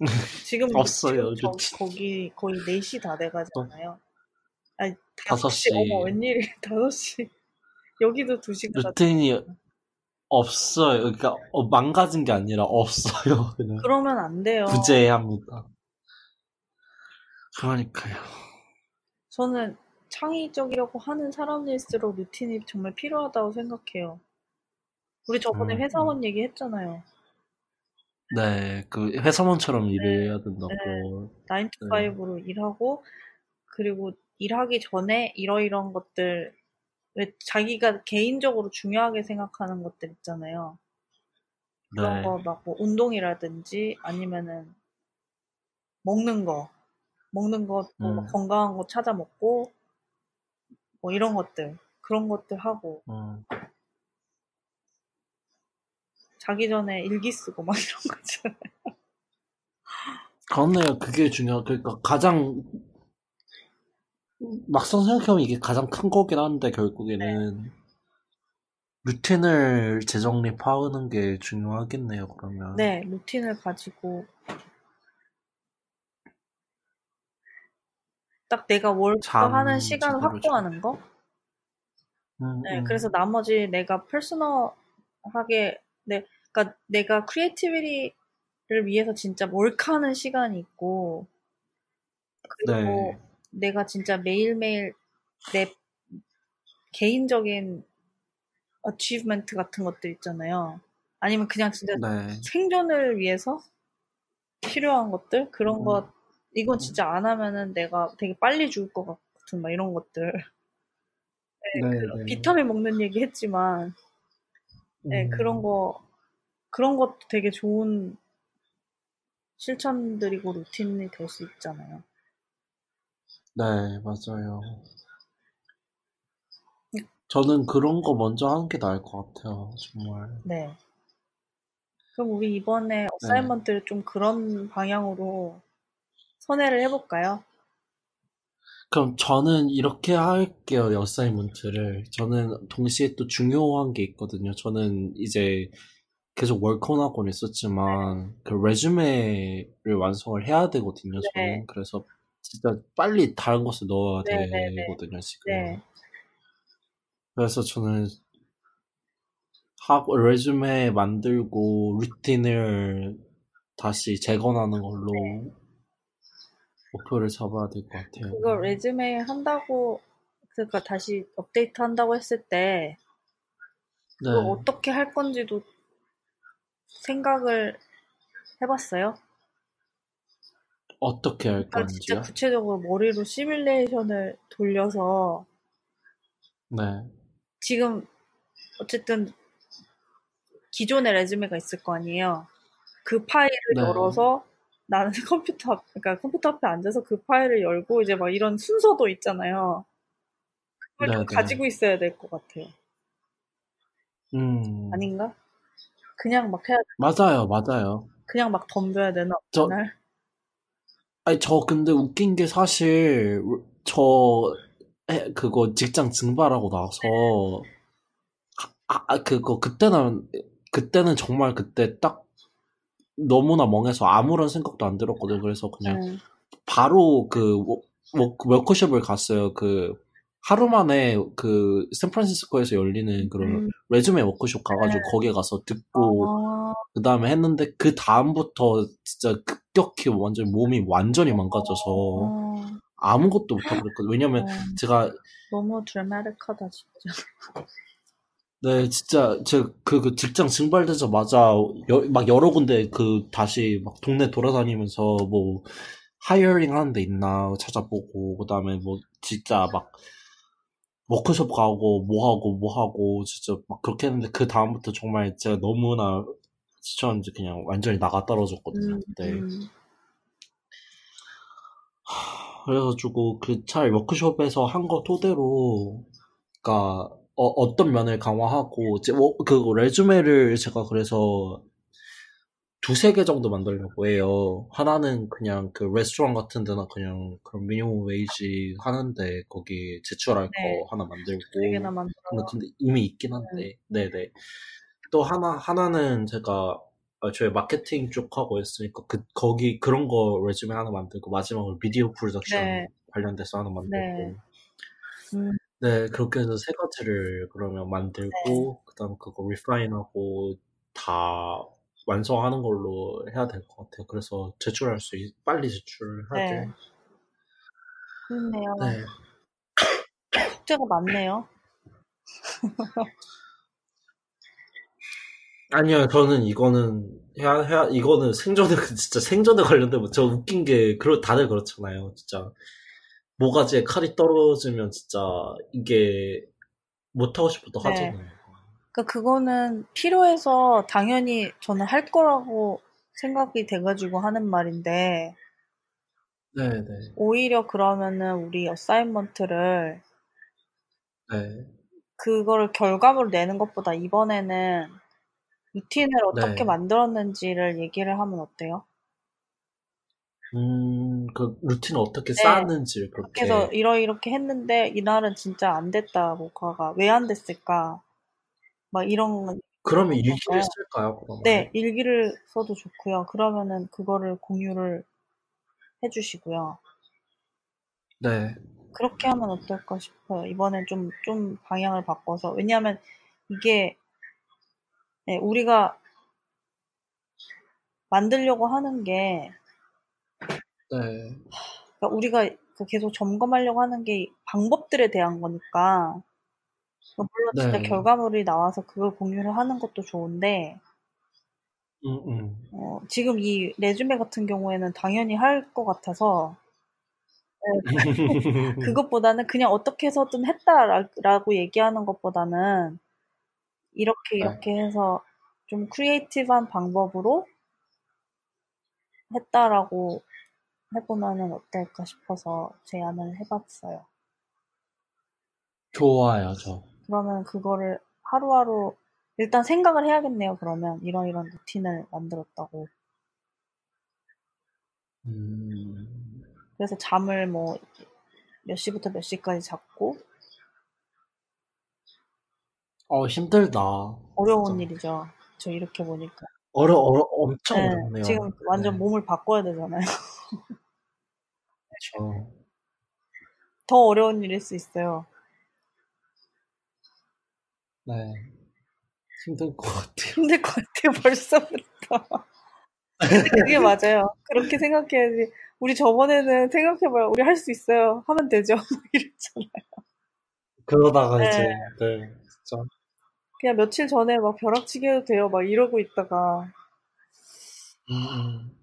지금 없어요. 지금 저, 거기 거의 4시 다 돼가잖아요. 아니, 5시. 5시. 어머, 웬일이 5시. 여기도 2시간. 루틴이 없어요. 그러니까 어, 망가진 게 아니라 없어요. 그냥 그러면 안 돼요. 부재합니다. 그러니까요. 저는 창의적이라고 하는 사람일수록 루틴이 정말 필요하다고 생각해요. 우리 저번에 음, 회사원 음. 얘기했잖아요. 네, 그 회사원처럼 네, 일을 해야 된다고. 네, 9 to 5로 네. 일하고 그리고 일하기 전에 이러이러한 것들 왜 자기가 개인적으로 중요하게 생각하는 것들 있잖아요. 그런 네. 거막 뭐 운동이라든지 아니면은 먹는 거, 먹는 거, 뭐 음. 건강한 거 찾아 먹고 뭐 이런 것들 그런 것들 하고 음. 자기 전에 일기 쓰고 막 이런 거잖아요. 그렇네요. 그게 중요. 그러니까 가장 막상 생각해보면 이게 가장 큰 거긴 한데 결국에는 네. 루틴을 재정립하는 게 중요하겠네요. 그러면 네, 루틴을 가지고 딱 내가 월부터 하는 시간을 확보하는 거. 음, 네, 음. 그래서 나머지 내가 personal하게 네, 그러니까 내가 creativity를 위해서 진짜 work하는 시간이 있고 그리고 네. 내가 진짜 매일매일 내 개인적인 achievement 같은 것들 있잖아요. 아니면 그냥 진짜 네. 생존을 위해서 필요한 것들 그런 음. 것 이건 진짜 안 하면은 내가 되게 빨리 죽을 것 같은 막 이런 것들. 네, 네, 그 네. 비타민 먹는 얘기 했지만 네, 음. 그런 거 그런 것도 되게 좋은 실천들이고 루틴이 될 수 있잖아요. 네, 맞아요. 저는 그런 거 먼저 하는 게 나을 것 같아요, 정말. 네. 그럼 우리 이번에 네. assignment를 네. 좀 그런 방향으로 선회를 해볼까요? 그럼 저는 이렇게 할게요, assignment를. 저는 동시에 또 중요한 게 있거든요. 저는 이제 계속 work on하고는 있었지만, 그 resume를 완성을 해야 되거든요, 저는. 네. 그래서 진짜 빨리 다른 것을 넣어야 네, 네, 네. 되거든요, 지금. 네. 그래서 저는 하고 레주메 만들고 루틴을 다시 재건하는 걸로 네. 목표를 잡아야 될 것 같아요. 그거 레주메 한다고 그러니까 다시 업데이트 한다고 했을 때 네. 어떻게 할 건지도 생각을 해봤어요? 어떻게 할 그러니까 건지요? 진짜 구체적으로 머리로 시뮬레이션을 돌려서 네. 지금 어쨌든 기존의 레즈메가 있을 거 아니에요. 그 파일을 네. 열어서 나는 컴퓨터 앞, 그러니까 컴퓨터 앞에 앉아서 그 파일을 열고 이제 막 이런 순서도 있잖아요. 그걸 네, 좀 네. 가지고 있어야 될 것 같아요. 음. 아닌가? 그냥 막 해야 돼. 맞아요, 맞아요. 그냥 막 덤벼야 되나? 저, 날? 아니, 저 근데 웃긴 게 사실, 저, 해, 그거 직장 증발하고 나서, 아, 아, 그거, 그때는, 그때는 정말 그때 딱 너무나 멍해서 아무런 생각도 안 들었거든. 그래서 그냥 음. 바로 그, 워, 워크숍을 갔어요. 그, 하루 만에 그 샌프란시스코에서 열리는 그런 음. 레주메 워크숍 가가지고 네. 거기에 가서 듣고 아. 그 다음에 했는데 그 다음부터 진짜 급격히 완전 몸이 완전히 망가져서 어. 아무것도 못하고 그랬거든요. 왜냐면 어. 제가 너무 드라마틱하다 진짜. 네, 진짜 제가 그, 그 직장 증발되자마자 여, 막 여러 군데 그 다시 막 동네 돌아다니면서 뭐 hiring 하는 데 있나 찾아보고 그다음에 뭐 진짜 막 워크숍 가고 뭐 하고 뭐 하고 진짜 막 그렇게 했는데 그 다음부터 정말 제가 너무나 지쳤는지 그냥 완전히 나가 떨어졌거든요. 음, 음. 그래가지고 그 차라리 워크숍에서 한 거 토대로 그니까 어, 떤 면을 강화하고 이제 워, 그 레주메를 제가 그래서 두세 개 정도 만들려고 해요. 하나는 그냥 그 레스토랑 같은 데나 그냥 그런 미니멈 웨이지 하는데 거기 제출할 네. 거 하나 만들고. 근데, 근데 이미 있긴 한데. 네. 네네. 또 하나, 하나는 제가 어, 저희 마케팅 쪽 하고 있으니까 그, 거기 그런 거 resume 하나 만들고 마지막으로 video production 네. 관련돼서 하나 만들고. 네. 음. 네, 그렇게 해서 세 가지를 그러면 만들고, 네. 그 다음 그거 refine하고 다 완성하는 걸로 해야 될 것 같아요. 그래서 제출할 수 있, 빨리 제출하게. 네. 그렇네요. 네. 숙제가 많네요. 아니요, 저는 이거는 해야 해야 이거는 생존에 진짜 생존에 관련된 저 웃긴 게 그런 다들 그렇잖아요. 진짜 모가지에 칼이 떨어지면 진짜 이게 못 하고 싶어도 네. 하잖아요. 그러니까 그거는 필요해서 당연히 저는 할 거라고 생각이 돼가지고 하는 말인데 네네. 네. 오히려 그러면은 우리 어사이먼트를 네. 그거를 결과물을 내는 것보다 이번에는 루틴을 어떻게 네. 만들었는지를 얘기를 하면 어때요? 음, 그 루틴을 어떻게 네. 쌓았는지를 그렇게. 그래서 이러 이렇게 했는데 이날은 진짜 안 됐다 목화가 왜 안 됐을까? 막 이런. 그러면 일기를 쓸까요? 그러면? 네, 일기를 써도 좋고요. 그러면은 그거를 공유를 해주시고요. 네. 그렇게 하면 어떨까 싶어요. 이번엔 좀, 좀 방향을 바꿔서. 왜냐하면 이게, 네, 우리가 만들려고 하는 게, 네. 그러니까 우리가 그 계속 점검하려고 하는 게 방법들에 대한 거니까, 물론 진짜 네. 결과물이 나와서 그걸 공유를 하는 것도 좋은데, 음, 음. 어, 지금 이 resume 같은 경우에는 당연히 할 것 같아서 네, 그것보다는 그냥 어떻게 해서든 했다라고 얘기하는 것보다는 이렇게 네. 이렇게 해서 좀 creative한 방법으로 했다라고 해보면은 어떨까 싶어서 제안을 해봤어요. 좋아요, 저. 그러면 그거를 하루하루 일단 생각을 해야겠네요. 그러면 이런 이런 루틴을 만들었다고. 음... 그래서 잠을 뭐 몇 시부터 몇 시까지 잡고. 어 힘들다. 어려운 진짜. 일이죠. 저 이렇게 보니까. 어려 어려 엄청 네, 어렵네요. 지금 완전 네. 몸을 바꿔야 되잖아요. 그렇죠. 더 어려운 일일 수 있어요. 네. 힘들 것 같아요. 힘들 것 같아요, 벌써부터. 그게 맞아요. 그렇게 생각해야지. 우리 저번에는 생각해봐요. 우리 할 수 있어요. 하면 되죠. 이랬잖아요. 그러다가 네. 이제, 네, 진짜. 그냥 며칠 전에 막 벼락치기 해도 돼요. 막 이러고 있다가. 음, 음.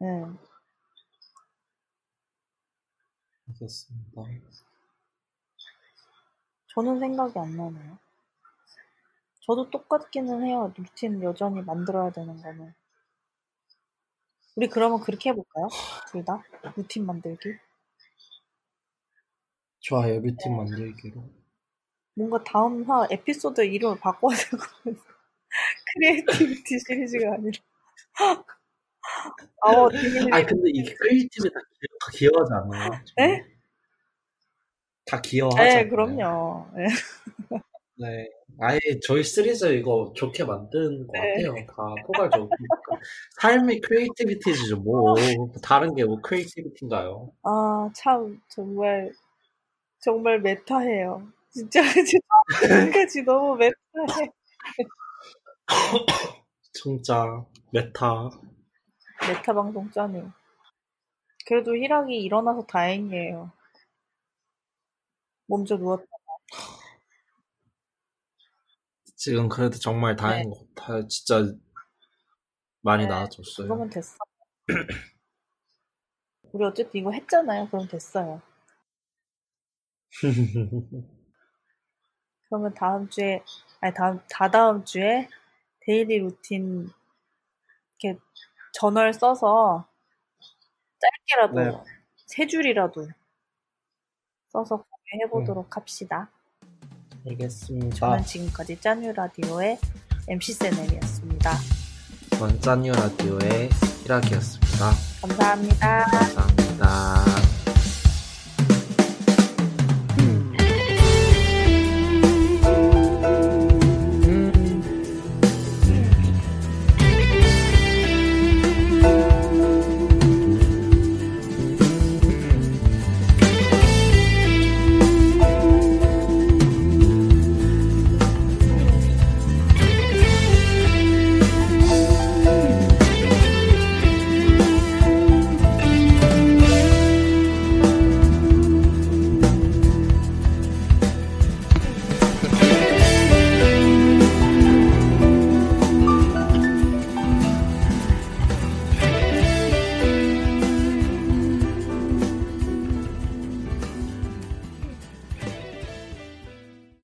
네. 알겠습니다. 저는 생각이 안 나네요. 저도 똑같기는 해요. 루틴 여전히 만들어야 되는 거는. 우리 그러면 그렇게 해볼까요? 둘 다? 루틴 만들기? 좋아요, 루틴 만들기로. 뭔가 다음 화 에피소드 이름을 바꿔야 될 것 같아요. creativity 시리즈가 아니라. 아, 어, 아니, 근데 이게 creative 다, 기여, 하지 않아요? 네? 다 기여하잖아요. 네, 그럼요. 네. 네. 아예 저희 시리즈 이거 좋게 만든 것 네. 같아요. 다 포괄적으로. 삶이 creativity죠. 뭐 다른 게 뭐 creativity인가요? 아, 참 정말 정말 meta해요. 진짜 지금까지 너무 meta해. 진짜 meta. meta 방송 짠해. 그래도 희락이 일어나서 다행이에요. 몸져 누웠다가. 지금 그래도 정말 다행인 네. 것 같아요. 진짜 많이 네, 나아졌어요. 그러면 됐어. 우리 어쨌든 이거 했잖아요. 그럼 됐어요. 그러면 다음 주에, 아니, 다음, 다다음 주에 daily 루틴, 이렇게 저널 써서 짧게라도, 네. 세 줄이라도 써서 공유해보도록 음. 합시다. 알겠습니다. 저는 지금까지 짠유 라디오의 MC 세넴이었습니다. 저는 짠유 라디오의 희락이었습니다. 감사합니다. 감사합니다.